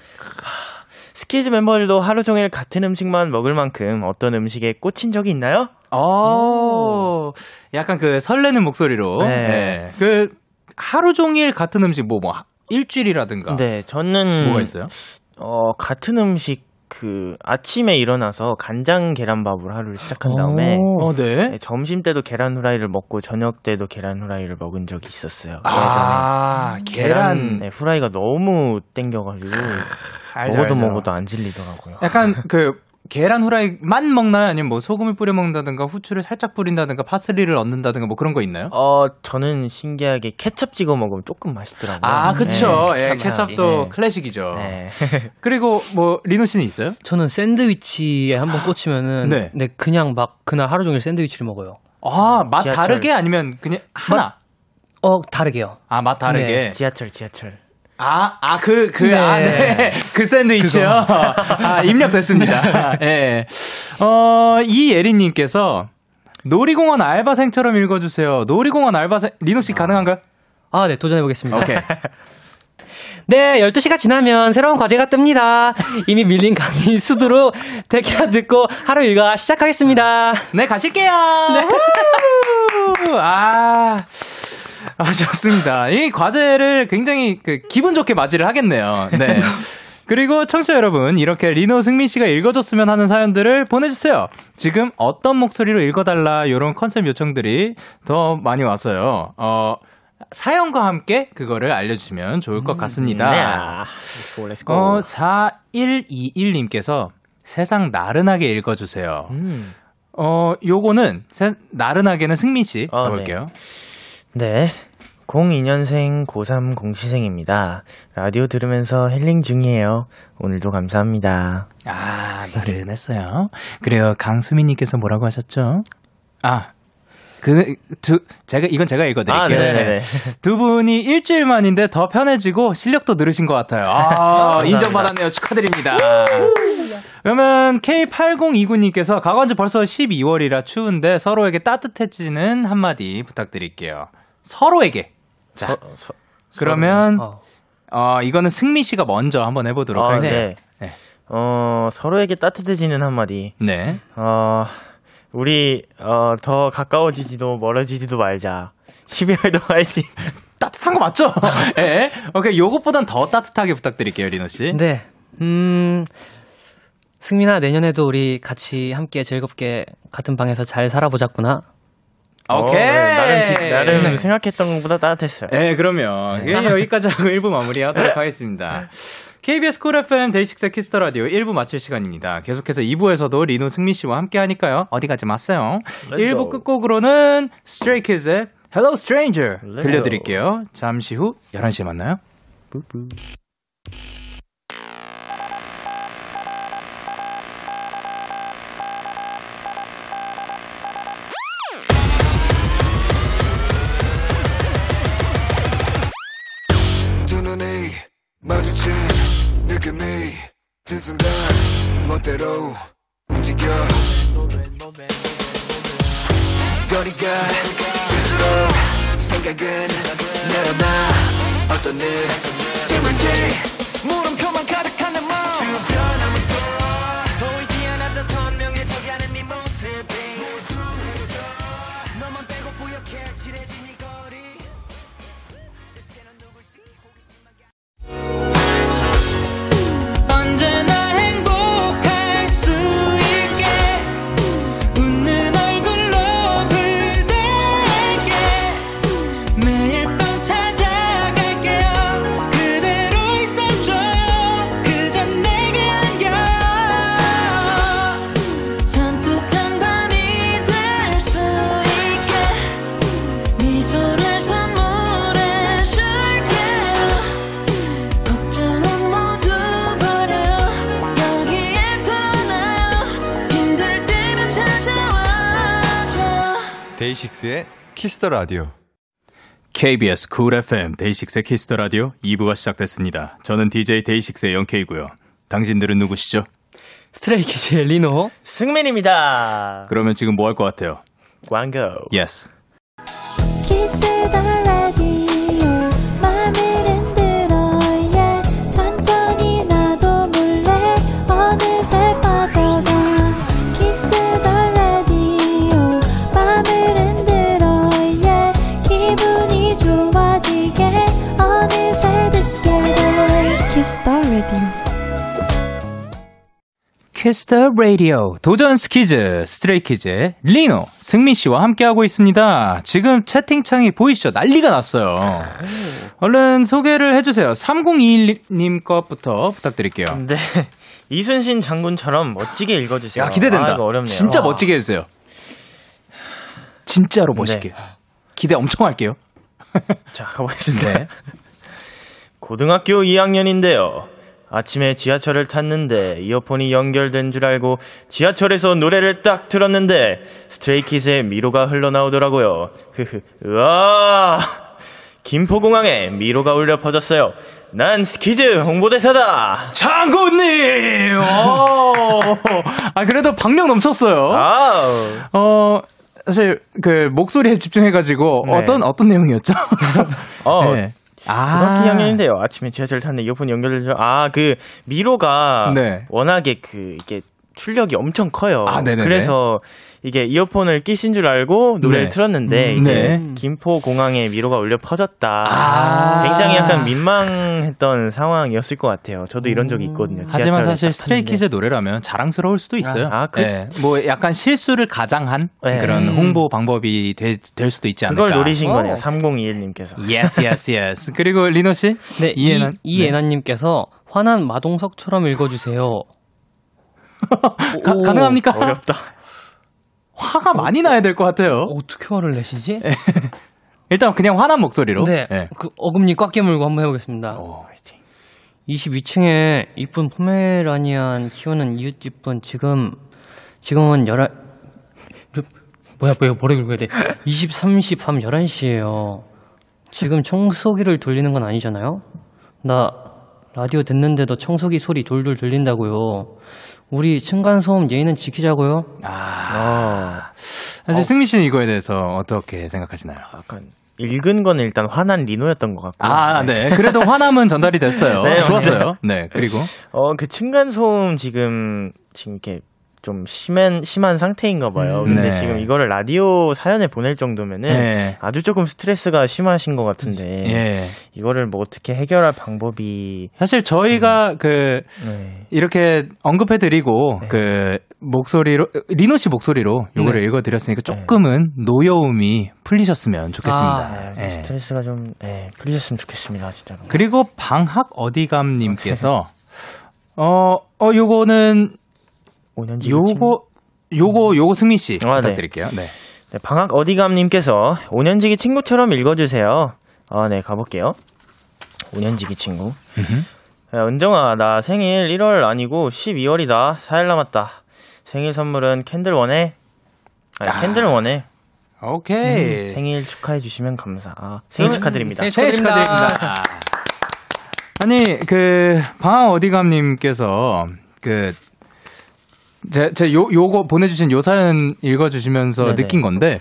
하, 스키즈 멤버들도 하루 종일 같은 음식만 먹을 만큼 어떤 음식에 꽂힌 적이 있나요? 어, 약간 그 설레는 목소리로. 네. 네. 그 하루 종일 같은 음식 뭐뭐 일주일이라든가. 네, 저는 뭐가 있어요? 어, 같은 음식 그 아침에 일어나서 간장 계란밥을 하루를 시작한 다음에 어, 네. 네, 점심 때도 계란 후라이를 먹고 저녁 때도 계란 후라이를 먹은 적이 있었어요. 아, 예전에 계란. 계란 네, 후라이가 너무 땡겨가지고 알죠, 먹어도 알죠. 먹어도 안 질리더라고요. 약간 그 계란 후라이만 먹나요? 아니면 뭐 소금을 뿌려 먹는다든가 후추를 살짝 뿌린다든가 파슬리를 넣는다든가 뭐 그런 거 있나요? 어 저는 신기하게 케첩 찍어 먹으면 조금 맛있더라고요. 아, 그쵸. 네, 예, 케첩 케첩도 네. 클래식이죠. 네. 그리고 뭐 리노 씨는 있어요? 저는 샌드위치에 한번 꽂히면은 네. 네. 그냥 막 그날 하루 종일 샌드위치를 먹어요. 아, 맛 지하철. 다르게 아니면 그냥 하나? 어 다르게요. 아, 맛 다르게. 네, 지하철 지하철. 아, 아, 그, 그, 네. 아, 네. 그 샌드위치요? 아, 입력됐습니다. 예. 어, 이예린님께서 놀이공원 알바생처럼 읽어주세요. 놀이공원 알바생, 리노씨 가능한가요? 아 네 도전해 보겠습니다. 오케이. 네, 12시가 지나면 새로운 과제가 뜹니다. 이미 밀린 강의 수두로 데키라 듣고 하루 일과 시작하겠습니다. 네, 가실게요. 네. 아, 아, 좋습니다. 이 과제를 굉장히 그 기분 좋게 맞이를 하겠네요. 네. 그리고 청취자 여러분, 이렇게 리노 승민 씨가 읽어줬으면 하는 사연들을 보내주세요. 지금 어떤 목소리로 읽어달라, 이런 컨셉 요청들이 더 많이 왔어요. 어, 사연과 함께 그거를 알려주시면 좋을 것 같습니다. 네. Let's go, let's go. 어, 4121님께서 세상 나른하게 읽어주세요. 음. 어, 요거는 세- 나른하게는 승민 씨 아, 가볼게요. 네. 02년생 고3 공시생입니다. 라디오 들으면서 힐링 중이에요. 오늘도 감사합니다. 아, 나른했어요. 그래요. 강수민님께서 뭐라고 하셨죠? 아, 그, 두, 제가, 이건 제가 읽어드릴게요. 아, 네네네. 두 분이 일주일 만인데 더 편해지고 실력도 늘으신 것 같아요. 아, 인정받았네요. 축하드립니다. 그러면 K8029님께서 가관지 벌써 12월이라 추운데 서로에게 따뜻해지는 한마디 부탁드릴게요. 서로에게. 자, 서- 서- 그러면, 어. 어, 이거는 승미 씨가 먼저 한번 해 보도록 아, 할게요. 네. 네. 어, 서로에게 따뜻해지는 한마디. 네. 어, 우리, 어, 더 가까워지지도 멀어지지도 말자. 12월도 화이팅! 따뜻한 거 맞죠? 예. 오케이, 요것보단 더 따뜻하게 부탁드릴게요, 리노 씨. 네. 음, 승민아, 내년에도 우리 같이 함께 즐겁게 같은 방에서 잘 살아보자꾸나. 오케이. 어, 네, 나름, 기- 나름 생각했던 것보다 따뜻했어요. 네, 그러면 예, 여기까지 하고 1부 마무리 하도록 하겠습니다. KBS 쿨 FM 데이식스 Kiss the Radio 1부 마칠 시간입니다. 계속해서 2부에서도 리노 승민 씨와 함께 하니까요. 어디 가지 마세요. Let's 1부 go. 끝곡으로는 Stray Kids의 Hello Stranger 들려드릴게요. 잠시 후 11시에 만나요. 두 마주친 느낌이 든 순간 멋대로 움직여. 거리가 질수록 생각은 늘어나. 어떤 느낌인지 물음표 데이식스의 Kiss the Radio. KBS 쿨 FM 데이식스의 Kiss the Radio 2부가 시작됐습니다. 저는 DJ 데이식스의 영케이고요. 당신들은 누구시죠? 스트레이키즈의 리노. 승민입니다. 그러면 지금 뭐 할 것 같아요? 광고. Yes. Kiss Kiss the Radio 도전 스키즈 스트레이키즈의 리노 승민 씨와 함께하고 있습니다. 지금 채팅창이 보이시죠? 난리가 났어요. 얼른 소개를 해주세요. 3021님 것부터 부탁드릴게요. 네. 이순신 장군처럼 멋지게 읽어주세요. 야 기대된다. 아, 어렵네요. 진짜 아. 멋지게 해주세요. 진짜로 멋있게. 기대 엄청 할게요. 자, 가보겠습니다. 고등학교 2학년인데요. 아침에 지하철을 탔는데 이어폰이 연결된 줄 알고 지하철에서 노래를 딱 틀었는데 스트레이키즈의 미로가 흘러나오더라고요. 흐흐. 으아! 김포공항에 미로가 울려 퍼졌어요. 난 스키즈 홍보대사다! 장군님! 어, 아, 그래도 박력 넘쳤어요. 아우! 어, 사실, 그, 목소리에 집중해가지고, 네. 어떤, 어떤 내용이었죠? 어, 네. 아. 고등학교 2학년인데요. 아침에 지하철 탔는데 이어폰 연결된 줄, 아, 그, 미로가 네. 워낙에 그, 이게 출력이 엄청 커요. 아, 네네네. 그래서 이게 이어폰을 끼신 줄 알고 노래를 네. 틀었는데 음, 이제 네. 김포 공항에 미로가 울려 퍼졌다. 아. 굉장히 약간 민망했던 상황이었을 것 같아요. 저도 이런 적이 있거든요. 하지만 사실 딱 스트레이키즈 노래라면 자랑스러울 수도 있어요. 아, 그- 예, 뭐 약간 실수를 가장한 네. 그런 음. 홍보 방법이 되- 될 수도 있지 않을까. 그걸 노리신 어. 거네요. 3021님께서. Yes, yes, yes. 그리고 리노 씨, 네, 이, 이예나 님께서 화난 마동석처럼 읽어주세요. 가, 오, 가 능합니까? 어렵다. 화가 많이 나야 될 것 같아요. 어떻게 화를 내시지? 일단 그냥 화난 목소리로. 네, 예. 그 어금니 꽉 깨물고 한번 해보겠습니다. 오, 22층에 이쁜 포메라니안 키우는 이웃집분 지금 지금은 열한 뭐야 뭐야 뭐래 긁어야 돼 23시 밤 11시에요 지금 청소기를 돌리는 건 아니잖아요 나 라디오 듣는데도 청소기 소리 돌돌 들린다고요 우리 층간소음 예의는 지키자고요 아. 사실 승민 씨는 이거에 대해서 어떻게 생각하시나요? 약간 읽은 건 일단 화난 리노였던 것 같고. 아, 네. 그래도 화남은 전달이 됐어요. 네, 좋았어요. 네. 그리고 어, 그 층간소음 지금, 지금 이렇게 좀 심한, 심한 상태인가 봐요. 음, 근데 네. 지금 이거를 라디오 사연에 보낼 정도면은 네. 아주 조금 스트레스가 심하신 것 같은데. 예. 이거를 뭐 어떻게 해결할 방법이. 사실 저희가 그 네. 이렇게 언급해 드리고 그 목소리로 리노 씨 목소리로 요거를 네. 읽어 드렸으니까 조금은 노여움이 풀리셨으면 아, 좋겠습니다. 네, 예. 스트레스가 좀, 네, 풀리셨으면 좋겠습니다, 진짜로. 그리고 방학 어디감님께서 어, 어, 요거는 5년 요거 요거 요거 승민 씨 아, 네. 부탁드릴게요. 네. 네, 방학 어디감님께서 5년지기 친구처럼 읽어주세요. 아, 네, 가볼게요. 5년지기 친구. 야, 은정아, 나 생일 1월 아니고 12월이다. 4일 남았다. 생일 선물은 candle 원해? 아니, 아. candle 원해. 오케이. 생일 축하해 주시면 감사. 아, 생일 축하드립니다. 생일 생일 축하드립니다. 아니 그 방학 어디감님께서 그 제, 제 요, 요거 보내주신 요 사연 읽어주시면서 네네. 느낀 건데,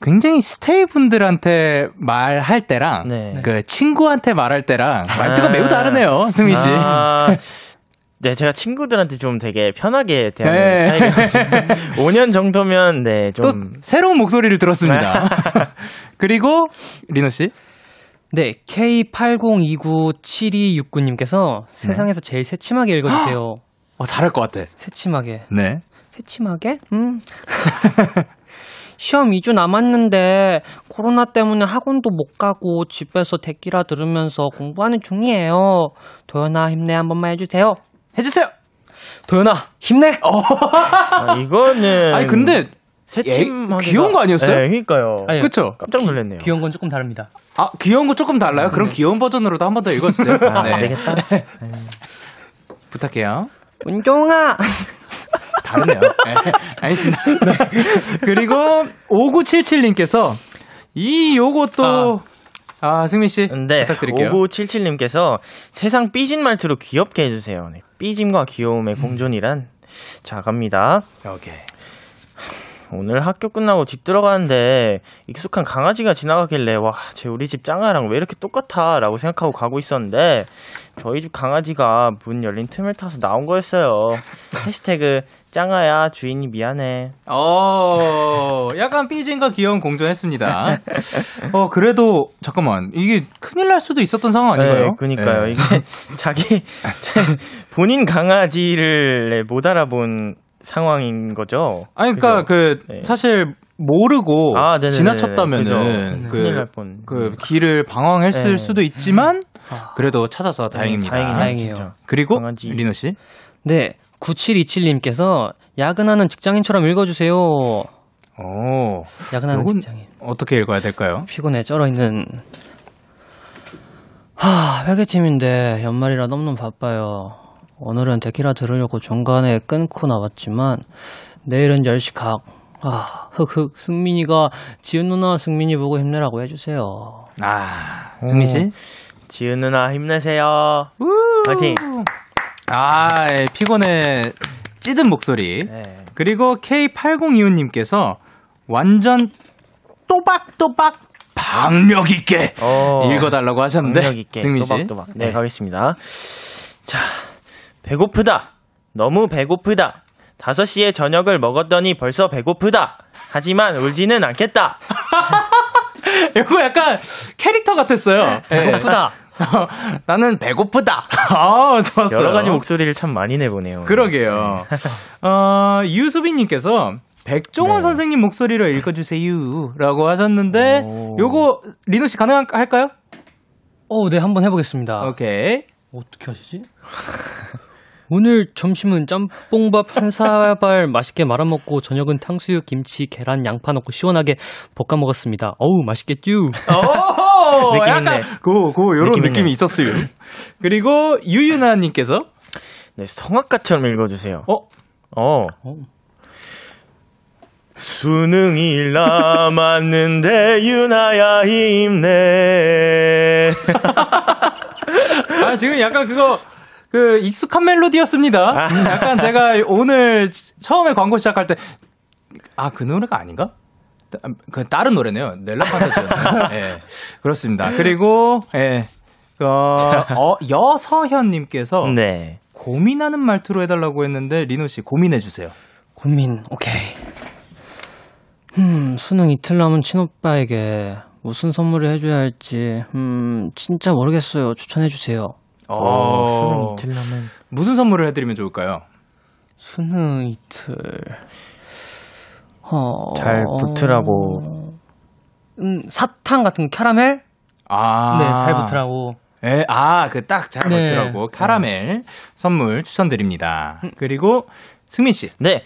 굉장히 스테이 분들한테 말할 때랑, 네. 그 친구한테 말할 때랑 말투가 아. 매우 다르네요, 승민 씨. 아, 네, 제가 친구들한테 좀 되게 편하게 대하는 네. 스타일이거든요. 5년 정도면, 네, 또 좀. 새로운 목소리를 들었습니다. 그리고, 리노 씨. 네 K80297269님께서 세상에서 제일 새침하게 읽어주세요 어, 잘할 것 같아. 새침하게 네. 새침하게? 음. 시험 2주 남았는데 코로나 때문에 학원도 못 가고 집에서 데끼라 들으면서 공부하는 중이에요. 도연아 힘내 한 번만 해주세요. 해주세요! 도연아 힘내. 아, 이거는. 아니, 근데, 새침하게. 예, 귀여운 거 아니었어요? 네, 그니까요. 아니, 그쵸? 깜짝 놀랐네요. 귀여운 건 조금 다릅니다. 아, 귀여운 거 조금 달라요? 그럼 귀여운 버전으로도 한 번 더 읽어주세요. 아, 네. 안 되겠다. 부탁해요. 은종아. 다르네요. 네, 알겠습니다. 네. 그리고 5977님께서 이 요것도 아, 승민 씨 네, 부탁드릴게요. 5977님께서 세상 삐진 말투로 귀엽게 해주세요. 네, 삐짐과 귀여움의 공존이란. 자, 갑니다. 오케이. 오늘 학교 끝나고 집 들어가는데 익숙한 강아지가 지나가길래 와, 쟤 우리 집 짱아랑 왜 이렇게 똑같아? 라고 생각하고 가고 있었는데 저희 집 강아지가 문 열린 틈을 타서 나온 거였어요. 해시태그 짱아야 주인이 미안해. 어, 약간 삐진과 귀여운 공존했습니다. 어, 그래도 잠깐만 이게 큰일 날 수도 있었던 상황 아닌가요? 네, 그니까요. 네. 이게 자기 본인 강아지를 못 알아본 상황인 거죠. 아니 그러니까 그죠? 그 네. 사실 모르고 아. 지나쳤다면은 그죠. 큰일 날 그, 뻔. 그 길을 방황했을 네. 수도 있지만 그래도 찾아서 다행입니다. 다행이네요, 다행이에요. 진짜. 그리고 강아지. 리노 씨. 네 9727님께서 야근하는 직장인처럼 읽어주세요. 오, 야근하는 직장인. 어떻게 읽어야 될까요? 피곤해 쩔어 있는 하 회계팀인데 연말이라 너무너무 바빠요. 오늘은 데키라 들으려고 중간에 끊고 나왔지만 내일은 10시 각. 아 흑흑 승민이가 지은 누나 승민이 보고 힘내라고 해주세요. 아, 승민 씨. 지은 누나 힘내세요. 파이팅. 아, 예, 피곤해 찌든 목소리. 네. 그리고 K8025님께서 완전 또박또박 박력 있게 어, 읽어달라고 하셨는데 능력 있게 승민 씨. 또박또박. 네, 가겠습니다. 자, 배고프다. 너무 배고프다. 5시에 저녁을 먹었더니 벌써 배고프다. 하지만 울지는 않겠다. 이거 약간 캐릭터 같았어요. 예. 배고프다. 나는 배고프다. 아, 좋았어요. 여러 가지 목소리를 참 많이 내보네요. 그러게요. 어, 유수빈님께서 백종원 네. 선생님 목소리로 읽어주세요. 라고 하셨는데, 오. 요거, 리노 씨 가능할까요? 어, 네, 한번 해보겠습니다. 오케이. 어떻게 하시지? 오늘 점심은 짬뽕밥 한 사발 맛있게 말아먹고 저녁은 탕수육, 김치, 계란, 양파 넣고 시원하게 볶아 먹었습니다. 어우 맛있겠쥬? 오! 느낌 약간, 있네. 고, 고, 요런 느낌 느낌이. 있었어요. 그리고, 유유나 님께서, 네, 성악가처럼 읽어 주세요. 어, 어. 수능이 남았는데 유나야 힘내. 아, 지금 약간 그거, 그, 익숙한 멜로디였습니다. 약간 제가 오늘 처음에 광고 시작할 때, 아, 그 노래가 아닌가? 따- 그 다른 노래네요. 넬라 판타지였나요? 예. 그렇습니다. 그리고, 예. 어, 어, 여서현 님께서 네. 고민하는 말투로 해 달라고 했는데, 리노 씨 고민해 주세요. 고민, 오케이. 음, 수능 이틀 남은 친오빠에게 무슨 선물을 해줘야 할지, 음, 진짜 모르겠어요. 추천해주세요. 어, 수능 이틀 남은. 무슨 선물을 해드리면 좋을까요? 수능 이틀. 어, 잘 붙으라고. 음, 사탕 같은 거, 캐러멜? 아. 네, 잘 붙으라고. 예, 아, 그 딱잘 네. 붙더라고. 카라멜 선물 추천드립니다. 그리고 승민 씨. 네.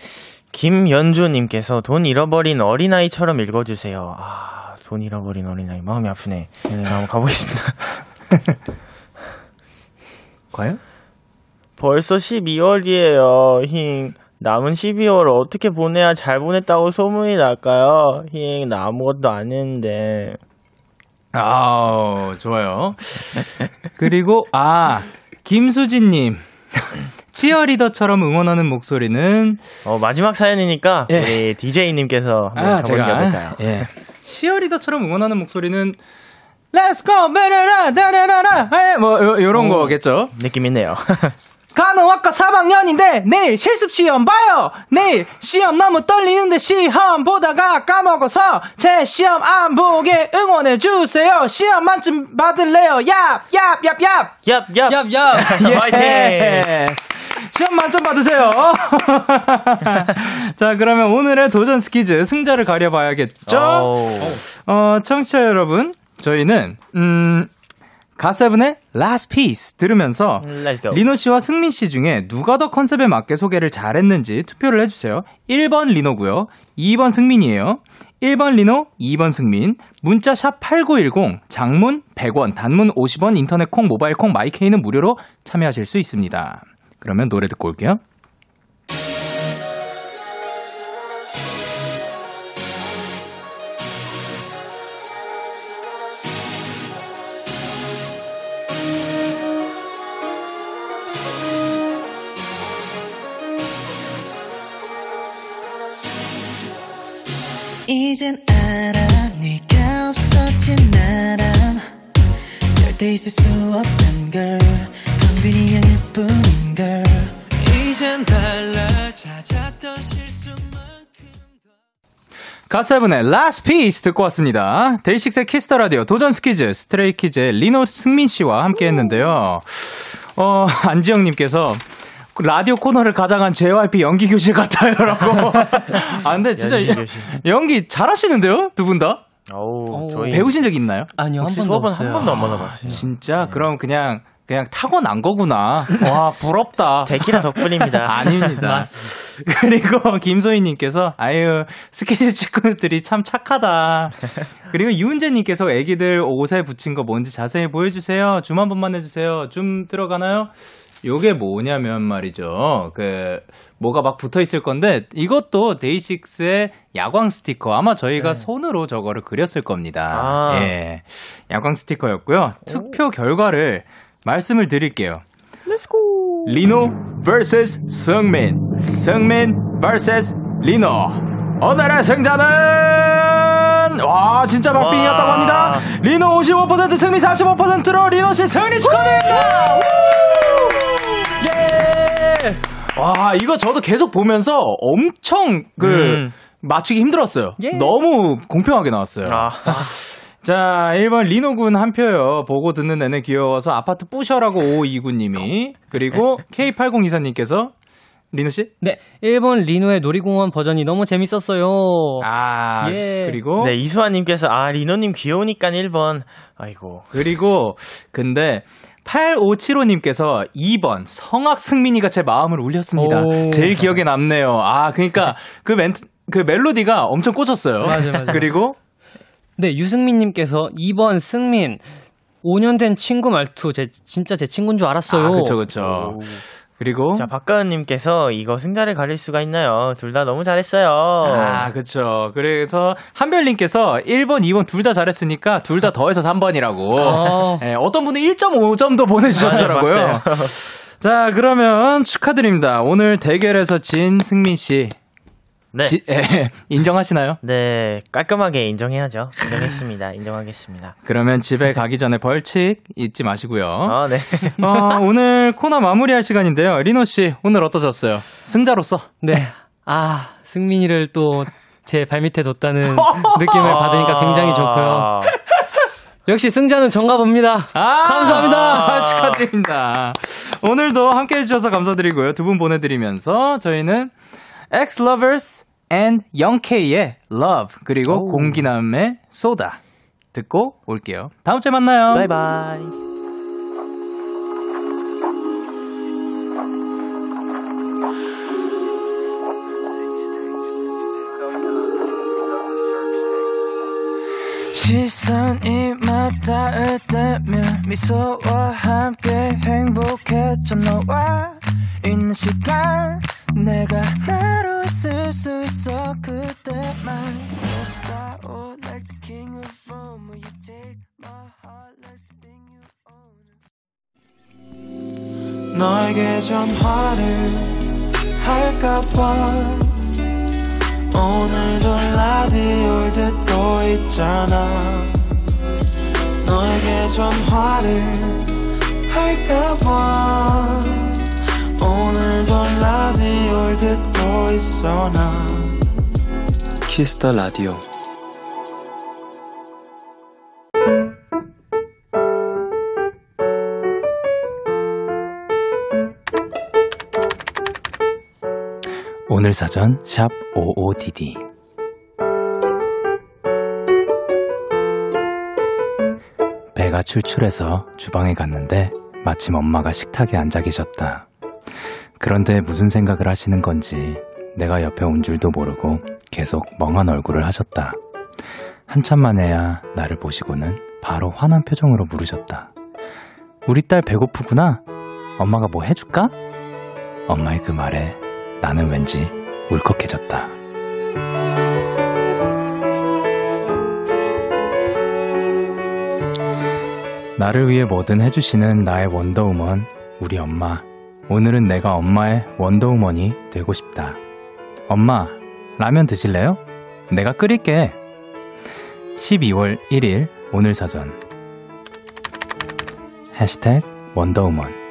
김연주 님께서 돈 잃어버린 어린아이처럼 읽어 주세요. 아, 돈 잃어버린 어린아이. 마음이 아프네. 자, 한번 가보겠습니다. 과연? 벌써 12월이에요. 힝. 남은 12월 어떻게 보내야 잘 보냈다고 소문이 날까요? 힝, 나 아무것도 안 했는데. 아, 좋아요. 그리고 아, 김수진님. 치어리더처럼 응원하는 목소리는 어, 마지막 사연이니까 예. 우리 DJ님께서 한번 아, 게 어떨까요? 예. 치어리더처럼 응원하는 목소리는 Let's go, 베라라, 다라라라, 에, 뭐, 요, 요런 오. 거겠죠. 느낌 있네요. 간호학과 4학년인데 내일 실습 시험 봐요. 내일 시험 너무 떨리는데 시험 보다가 까먹어서 제 시험 안 보게 응원해 주세요. 시험 만점 받을래요. 얍, 얍, 얍, 얍. 얍, 얍. 얍, 얍! 화이팅! 예. 시험 만점 받으세요. 자, 그러면 오늘의 도전 스키즈 승자를 가려봐야겠죠? 어우. 어, 청취자 여러분, 저희는 음, 갓세븐의 Last Piece 들으면서 go. 리노 씨와 승민 씨 중에 누가 더 컨셉에 맞게 소개를 잘했는지 투표를 해주세요. 1번 리노고요. 2번 승민이에요. 1번 리노, 2번 승민. 문자 샵 8910, 장문 100원, 단문 50원, 인터넷 콩, 모바일 콩, 마이케이는 무료로 참여하실 수 있습니다. 그러면 노래 듣고 올게요. 이젠 알아 네가 없어진 나란 절대 있을 수 없단 걸 텅빈 인형일 뿐인 걸 이젠 달라 찾았던 실수만큼 갓세븐의 Last Piece 듣고 왔습니다. 데이식스의 Kiss the Radio 도전 스키즈 스트레이키즈의 리노 승민 씨와 함께 했는데요. 어, 안지영 님께서 라디오 코너를 가장한 JYP 연기 교실 같아요라고. 아, 근데 진짜 연기 잘하시는데요? 두 분 다? 어우, 어, 저희 배우신 적 있나요? 아니요, 한 혹시 번도 수업은 없어요. 한 번도 안 받아봤어요. 진짜? 그럼 그냥, 그냥 타고난 거구나. 와, 부럽다. 데키라 덕분입니다. 아닙니다. 그리고 김소희님께서 아유 스케줄 친구들이 참 착하다. 그리고 유은재님께서 애기들 옷에 붙인 거 뭔지 자세히 보여주세요. 줌 한 번만 해주세요. 줌 들어가나요? 요게 뭐냐면 말이죠. 그 뭐가 막 붙어 있을 건데 이것도 데이식스의 야광 스티커. 아마 저희가 손으로 저거를 그렸을 겁니다. 아. 예. 야광 스티커였고요. 투표 결과를 말씀을 드릴게요. 리노 vs 승민. 승민 vs 리노. 오늘의 승자는 와 진짜 박빙이었다고 와. 합니다. 리노 55% 승민 45%로 리노 씨 승리 축하드립니다. 와, 이거 저도 계속 보면서 엄청 그 음. 맞추기 힘들었어요. 예. 너무 공평하게 나왔어요. 아, 자, 1번 리노 군 한 표요. 보고 듣는 내내 귀여워서 아파트 뿌셔라고 5529님이. 그리고 K8024님께서 리노 씨? 네, 일본 리노의 놀이공원 버전이 너무 재밌었어요. 아, 예. 그리고 네, 이수아 님께서, 아, 리노 님 귀여우니까 1번. 아이고. 그리고 근데 8575님께서 2번 성악 승민이가 제 마음을 울렸습니다. 오. 제일 기억에 남네요. 아, 그러니까 그 멘트 그 멜로디가 엄청 꽂혔어요. 맞아, 맞아. 그리고 네, 유승민 님께서 2번 승민. 5년 된 친구 말투, 제, 진짜 제 친구인 줄 알았어요. 아, 그쵸 그쵸. 그리고 자, 박가은님께서 이거 승자를 가릴 수가 있나요? 둘 다 너무 잘했어요. 아, 그쵸. 그래서 한별님께서 1번, 2번 둘 다 잘했으니까 둘 다 더해서 3번이라고. 어. 예, 어떤 분은 1.5점도 보내주셨더라고요. 맞아요. 자, 그러면 축하드립니다. 오늘 대결에서 진 승민 씨. 네. 지- 예, 인정하시나요? 네, 깔끔하게 인정해야죠. 인정했습니다. 인정하겠습니다. 그러면 집에 가기 전에 벌칙 잊지 마시고요. 아, 네. 어, 오늘 코너 마무리할 시간인데요. 리노 씨, 오늘 어떠셨어요? 승자로서. 네. 아, 승민이를 또 제 발밑에 뒀다는 느낌을 받으니까 굉장히 좋고요. 역시 승자는 정가 봅니다. 아, 감사합니다. 아, 축하드립니다. 오늘도 함께 해주셔서 감사드리고요. 두 분 보내드리면서 저희는 X-Lovers and 영K의 Love 그리고 공기남의 소다 듣고 올게요. 다음 주에 만나요. 바이바이. 시선이 맞닿을 때면 미소와 함께 행복했죠 너와 있는 시간 내가 나로 있을 수 있어 그때만 너에게 전화를 할까봐 오늘도 라디오를 듣고 있잖아 너에게 전화를 할까봐 오늘도 라디오를 듣고 있어 나 키스터 라디오. 오늘 사전 샵 55DD 배가 출출해서 주방에 갔는데 마침 엄마가 식탁에 앉아 계셨다. 그런데 무슨 생각을 하시는 건지 내가 옆에 온 줄도 모르고 계속 멍한 얼굴을 하셨다. 한참 만에야 나를 보시고는 바로 화난 표정으로 물으셨다. 우리 딸 배고프구나? 엄마가 뭐 해줄까? 엄마의 그 말에 나는 왠지 울컥해졌다. 나를 위해 뭐든 해주시는 나의 원더우먼, 우리 엄마. 오늘은 내가 엄마의 원더우먼이 되고 싶다. 엄마, 라면 드실래요? 내가 끓일게. 12월 1일 오늘 사전. 해시태그 원더우먼.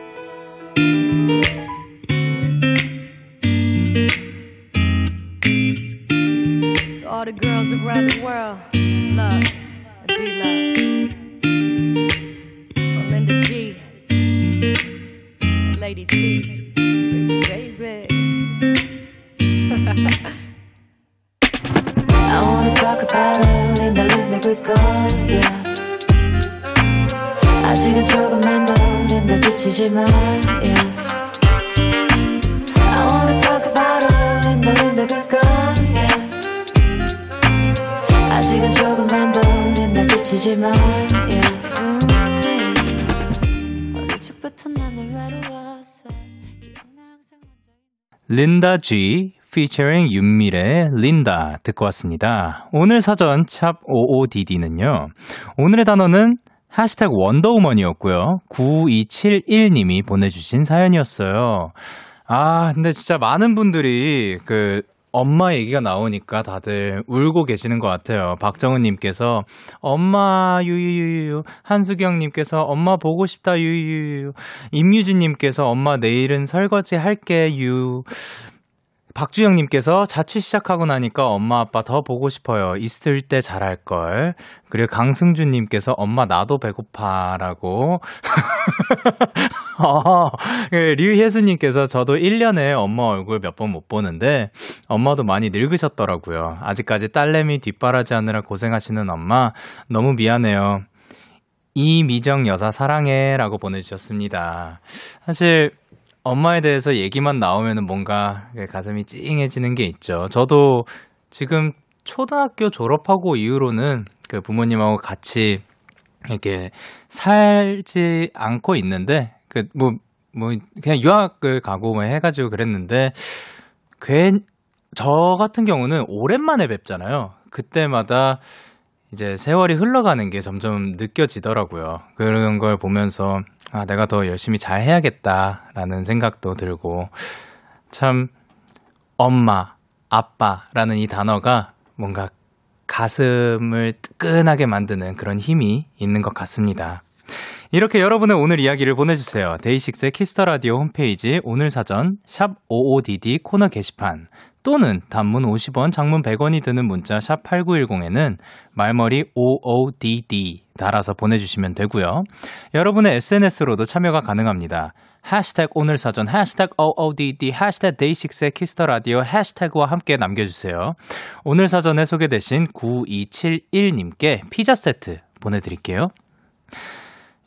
린다 G featuring 윤미래의 린다 듣고 왔습니다. 오늘 사전 샵 55DD는요. 오늘의 단어는 해시태그 원더우먼이었고요. 9271님이 보내주신 사연이었어요. 아, 근데 진짜 많은 분들이 그 엄마 얘기가 나오니까 다들 울고 계시는 것 같아요. 박정은님께서 엄마 유유유유. 한수경님께서 엄마 보고 싶다 유유유유. 임유진님께서 엄마 내일은 설거지 할게 유 박주영님께서 자취 시작하고 나니까 엄마 아빠 더 보고 싶어요. 있을 때 잘할 걸. 그리고 강승준님께서 엄마 나도 배고파라고. 어, 그 류혜수님께서 저도 1년에 엄마 얼굴 몇 번 못 보는데 엄마도 많이 늙으셨더라고요. 아직까지 딸내미 뒷바라지 하느라 고생하시는 엄마 너무 미안해요. 이미정 여사 사랑해 라고 보내주셨습니다. 사실 엄마에 대해서 얘기만 나오면 뭔가 가슴이 찡해지는 게 있죠. 저도 지금 초등학교 졸업하고 이후로는 그 부모님하고 같이 이렇게 살지 않고 있는데 그뭐뭐 그냥 유학을 가고 뭐 해가지고 그랬는데 괜 저 같은 경우는 오랜만에 뵙잖아요. 그때마다 이제 세월이 흘러가는 게 점점 느껴지더라고요. 그런 걸 보면서 아, 내가 더 열심히 잘 해야겠다라는 생각도 들고 참 엄마, 아빠라는 이 단어가 뭔가 가슴을 뜨끈하게 만드는 그런 힘이 있는 것 같습니다. 이렇게 여러분의 오늘 이야기를 보내주세요. DAY6의 Kiss the Radio 홈페이지 오늘 사전 샵 OODD 코너 게시판 또는 단문 50원, 장문 100원이 드는 문자 샵 8910에는 말머리 OODD 달아서 보내주시면 되고요. 여러분의 SNS로도 참여가 가능합니다. 해시태그 오늘 사전, 해시태그 OODD, 해시태그 DAY6의 Kiss the Radio 해시태그와 함께 남겨주세요. 오늘 사전에 소개되신 9271님께 피자 세트 보내드릴게요.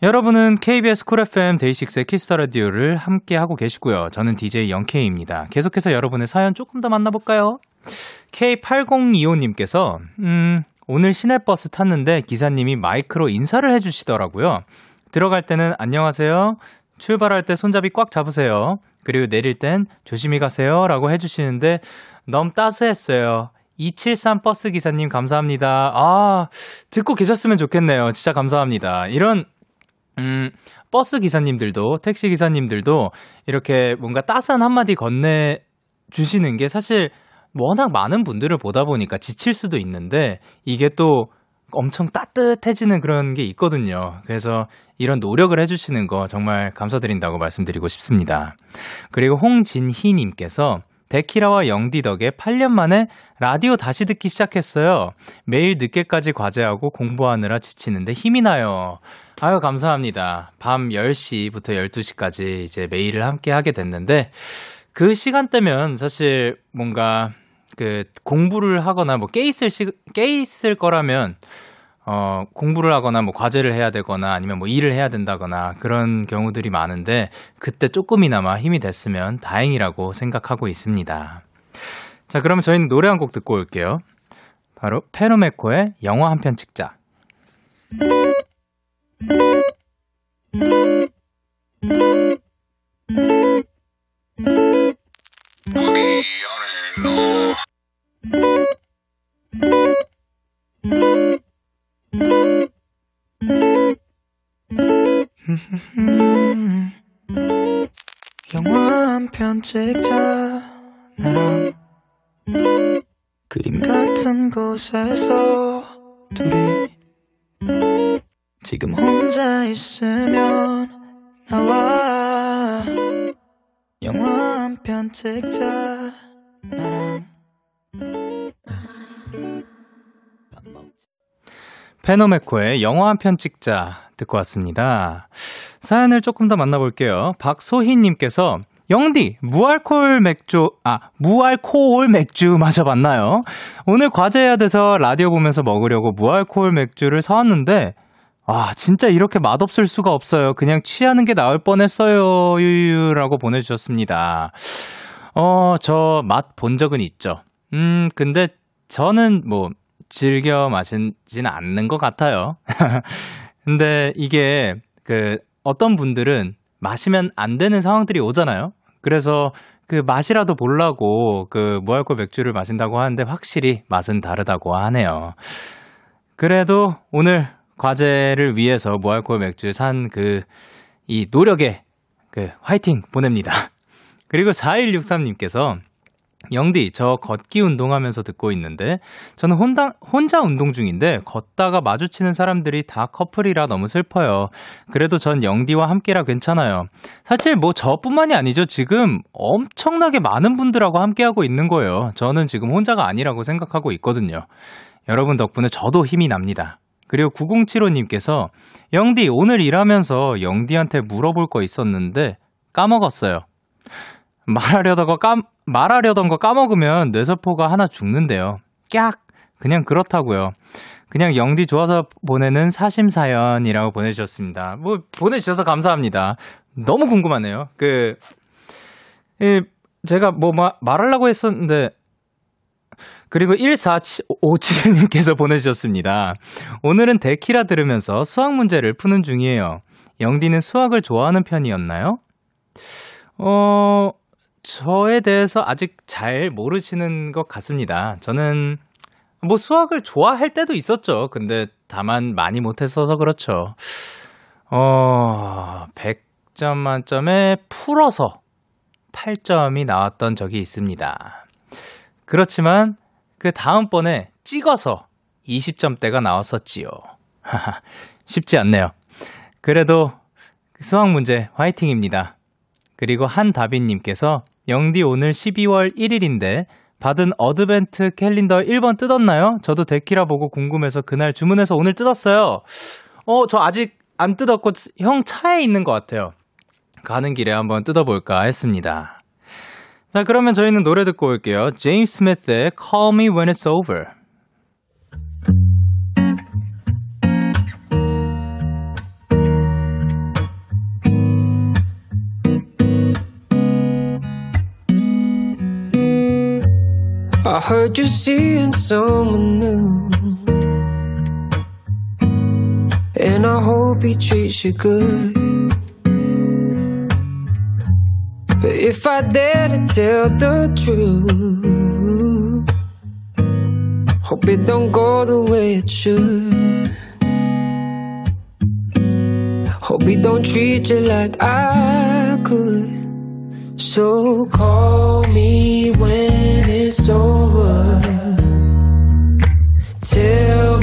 여러분은 KBS 쿨 FM 데이식스의 키스터 라디오를 함께 하고 계시고요. 저는 DJ Young K입니다. 계속해서 여러분의 사연 조금 더 만나볼까요? K8025님께서 음, 오늘 시내버스 탔는데 기사님이 마이크로 인사를 해주시더라고요. 들어갈 때는 안녕하세요. 출발할 때 손잡이 꽉 잡으세요. 그리고 내릴 땐 조심히 가세요. 라고 해주시는데 너무 따스했어요. 273 버스 기사님 감사합니다. 아, 듣고 계셨으면 좋겠네요. 진짜 감사합니다. 이런 음, 버스 기사님들도, 택시 기사님들도 이렇게 뭔가 따스한 한마디 건네 주시는 게 사실 워낙 많은 분들을 보다 보니까 지칠 수도 있는데 이게 또 엄청 따뜻해지는 그런 게 있거든요. 그래서 이런 노력을 해주시는 거 정말 감사드린다고 말씀드리고 싶습니다. 그리고 홍진희님께서 데키라와 영디 덕에 8년 만에 라디오 다시 듣기 시작했어요. 매일 늦게까지 과제하고 공부하느라 지치는데 힘이 나요. 아유, 감사합니다. 밤 10시부터 12시까지 이제 매일을 함께 하게 됐는데, 그 시간대면 사실 뭔가 그 공부를 하거나 뭐 깨 있을 시, 깨 있을 거라면 어, 공부를 하거나 뭐 과제를 해야 되거나 아니면 뭐 일을 해야 된다거나 그런 경우들이 많은데 그때 조금이나마 힘이 됐으면 다행이라고 생각하고 있습니다. 자, 그러면 저희는 노래 한 곡 듣고 올게요. 바로 페노메코의 영화 한 편 찍자. 영화 한 편 찍자. 나랑 그림 같은 곳에서 둘이 지금 혼자 있으면 나와 영화 한 편 찍자 나랑 페노메코의 영화 한 편 찍자 듣고 왔습니다. 사연을 조금 더 만나볼게요. 박소희님께서 영디, 무알콜 맥주, 아, 무알코올 맥주 마셔봤나요? 오늘 과제해야 돼서 라디오 보면서 먹으려고 무알코올 맥주를 사왔는데, 아, 진짜 이렇게 맛없을 수가 없어요. 그냥 취하는 게 나을 뻔했어요. 유유라고 보내주셨습니다. 어, 저 맛 본 적은 있죠. 음, 근데 저는 뭐, 즐겨 마시지는 않는 것 같아요. 근데 이게, 그, 어떤 분들은 마시면 안 되는 상황들이 오잖아요. 그래서 그 맛이라도 보려고 그 무알콜 맥주를 마신다고 하는데 확실히 맛은 다르다고 하네요. 그래도 오늘 과제를 위해서 무알콜 맥주 산 그 이 노력에 그 화이팅 보냅니다. 그리고 4163님께서 영디, 저 걷기 운동하면서 듣고 있는데, 저는 혼자, 혼자 운동 중인데, 걷다가 마주치는 사람들이 다 커플이라 너무 슬퍼요. 그래도 전 영디와 함께라 괜찮아요. 사실 뭐 저뿐만이 아니죠. 지금 엄청나게 많은 분들하고 함께하고 있는 거예요. 저는 지금 혼자가 아니라고 생각하고 있거든요. 여러분 덕분에 저도 힘이 납니다. 그리고 9075님께서, 영디, 오늘 일하면서 영디한테 물어볼 거 있었는데, 까먹었어요. 말하려다가 까, 말하려던 거 까먹으면 뇌세포가 하나 죽는데요. 깍! 그냥 그렇다고요. 그냥 영디 좋아서 보내는 사심사연이라고 보내주셨습니다. 뭐, 보내주셔서 감사합니다. 너무 궁금하네요. 그, 이, 제가 뭐, 마, 말하려고 했었는데, 그리고 1457님께서 보내주셨습니다. 오늘은 데키라 들으면서 수학 문제를 푸는 중이에요. 영디는 수학을 좋아하는 편이었나요? 어, 저에 대해서 아직 잘 모르시는 것 같습니다. 저는 뭐 수학을 좋아할 때도 있었죠. 근데 다만 많이 못했어서 그렇죠. 어, 100점 만점에 풀어서 8점이 나왔던 적이 있습니다. 그렇지만 그 다음번에 찍어서 20점대가 나왔었지요. 쉽지 않네요. 그래도 수학 문제 화이팅입니다. 그리고 한다빈님께서 영디 오늘 12월 1일인데 받은 advent calendar 1번 뜯었나요? 저도 데키라 보고 궁금해서 그날 주문해서 오늘 뜯었어요. 어, 저 아직 안 뜯었고 형 차에 있는 것 같아요. 가는 길에 한번 뜯어볼까 했습니다. 자, 그러면 저희는 노래 듣고 올게요. James Smith의 Call Me When It's Over. I heard you seeing someone new. And I hope he treats you good. But if I dare to tell the truth, hope it don't go the way it should. Hope he don't treat you like I could. So call me when it's over. Tell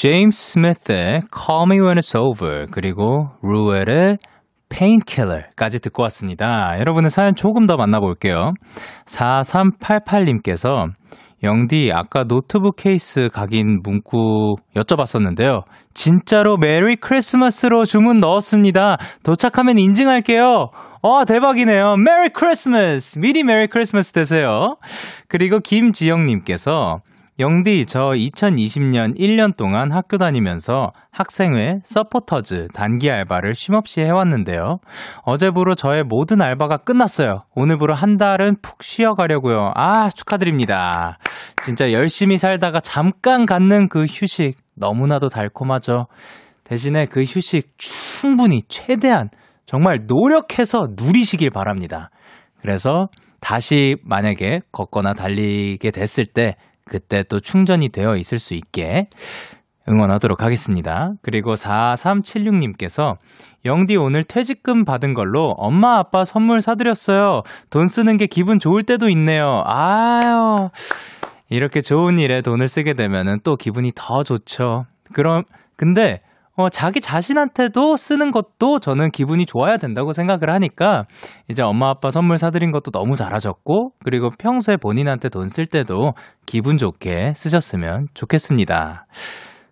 제임스 스미스의 Call Me When It's Over 그리고 루엘의 Painkiller까지 듣고 왔습니다. 여러분의 사연 조금 더 만나볼게요. 4388님께서 영디 아까 노트북 케이스 각인 문구 여쭤봤었는데요. 진짜로 Merry Christmas로 주문 넣었습니다. 도착하면 인증할게요. 와 대박이네요. Merry Christmas 미리 Merry Christmas 되세요. 그리고 김지영님께서 영디, 저 2020년 1년 동안 학교 다니면서 학생회, 서포터즈, 단기 알바를 쉼없이 해왔는데요. 어제부로 저의 모든 알바가 끝났어요. 오늘부로 한 달은 푹 쉬어가려고요. 아, 축하드립니다. 진짜 열심히 살다가 잠깐 갖는 그 휴식, 너무나도 달콤하죠. 대신에 그 휴식 충분히 최대한 정말 노력해서 누리시길 바랍니다. 그래서 다시 만약에 걷거나 달리게 됐을 때 그때 또 충전이 되어 있을 수 있게 응원하도록 하겠습니다. 그리고 4376님께서 영디 오늘 퇴직금 받은 걸로 엄마 아빠 선물 사드렸어요. 돈 쓰는 게 기분 좋을 때도 있네요. 아유. 이렇게 좋은 일에 돈을 쓰게 되면은 또 기분이 더 좋죠. 그럼, 근데, 어, 자기 자신한테도 쓰는 것도 저는 기분이 좋아야 된다고 생각을 하니까 이제 엄마 아빠 선물 사드린 것도 너무 잘하셨고 그리고 평소에 본인한테 돈 쓸 때도 기분 좋게 쓰셨으면 좋겠습니다.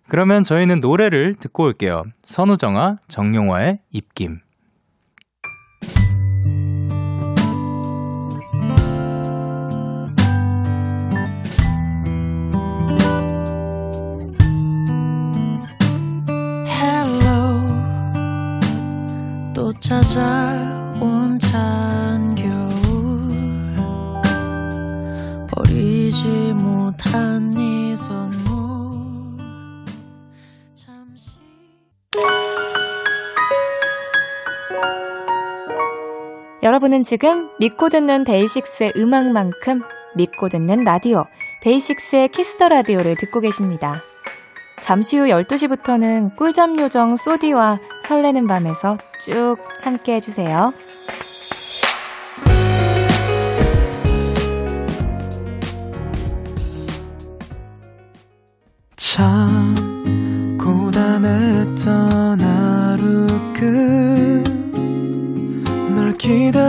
그러면 저희는 노래를 듣고 올게요. 선우정아, 정용화의 입김. 찾아온 찬 겨울. 버리지 못한 이 선물. 잠시. 여러분은 지금 믿고 듣는 DAY6의 음악만큼 믿고 듣는 라디오 DAY6의 Kiss the Radio를 듣고 계십니다. 잠시 후 12시부터는 꿀잠 요정 소디와 설레는 밤에서 쭉 함께 해주세요. 참 고단했던 하루 끝널 기다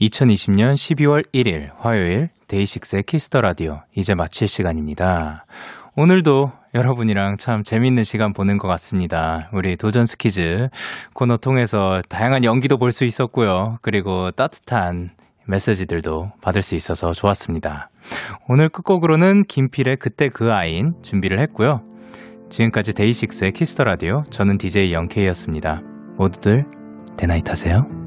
2020년 12월 1일 화요일 DAY6의 Kiss the Radio 이제 마칠 시간입니다. 오늘도 여러분이랑 참 재밌는 시간 보낸 것 같습니다. 우리 도전 스키즈 코너 통해서 다양한 연기도 볼 수 있었고요. 그리고 따뜻한 메시지들도 받을 수 있어서 좋았습니다. 오늘 끝곡으로는 김필의 그때 그 아인 준비를 했고요. 지금까지 DAY6의 Kiss the Radio 저는 DJ Young K였습니다. 모두들 데나잇 하세요.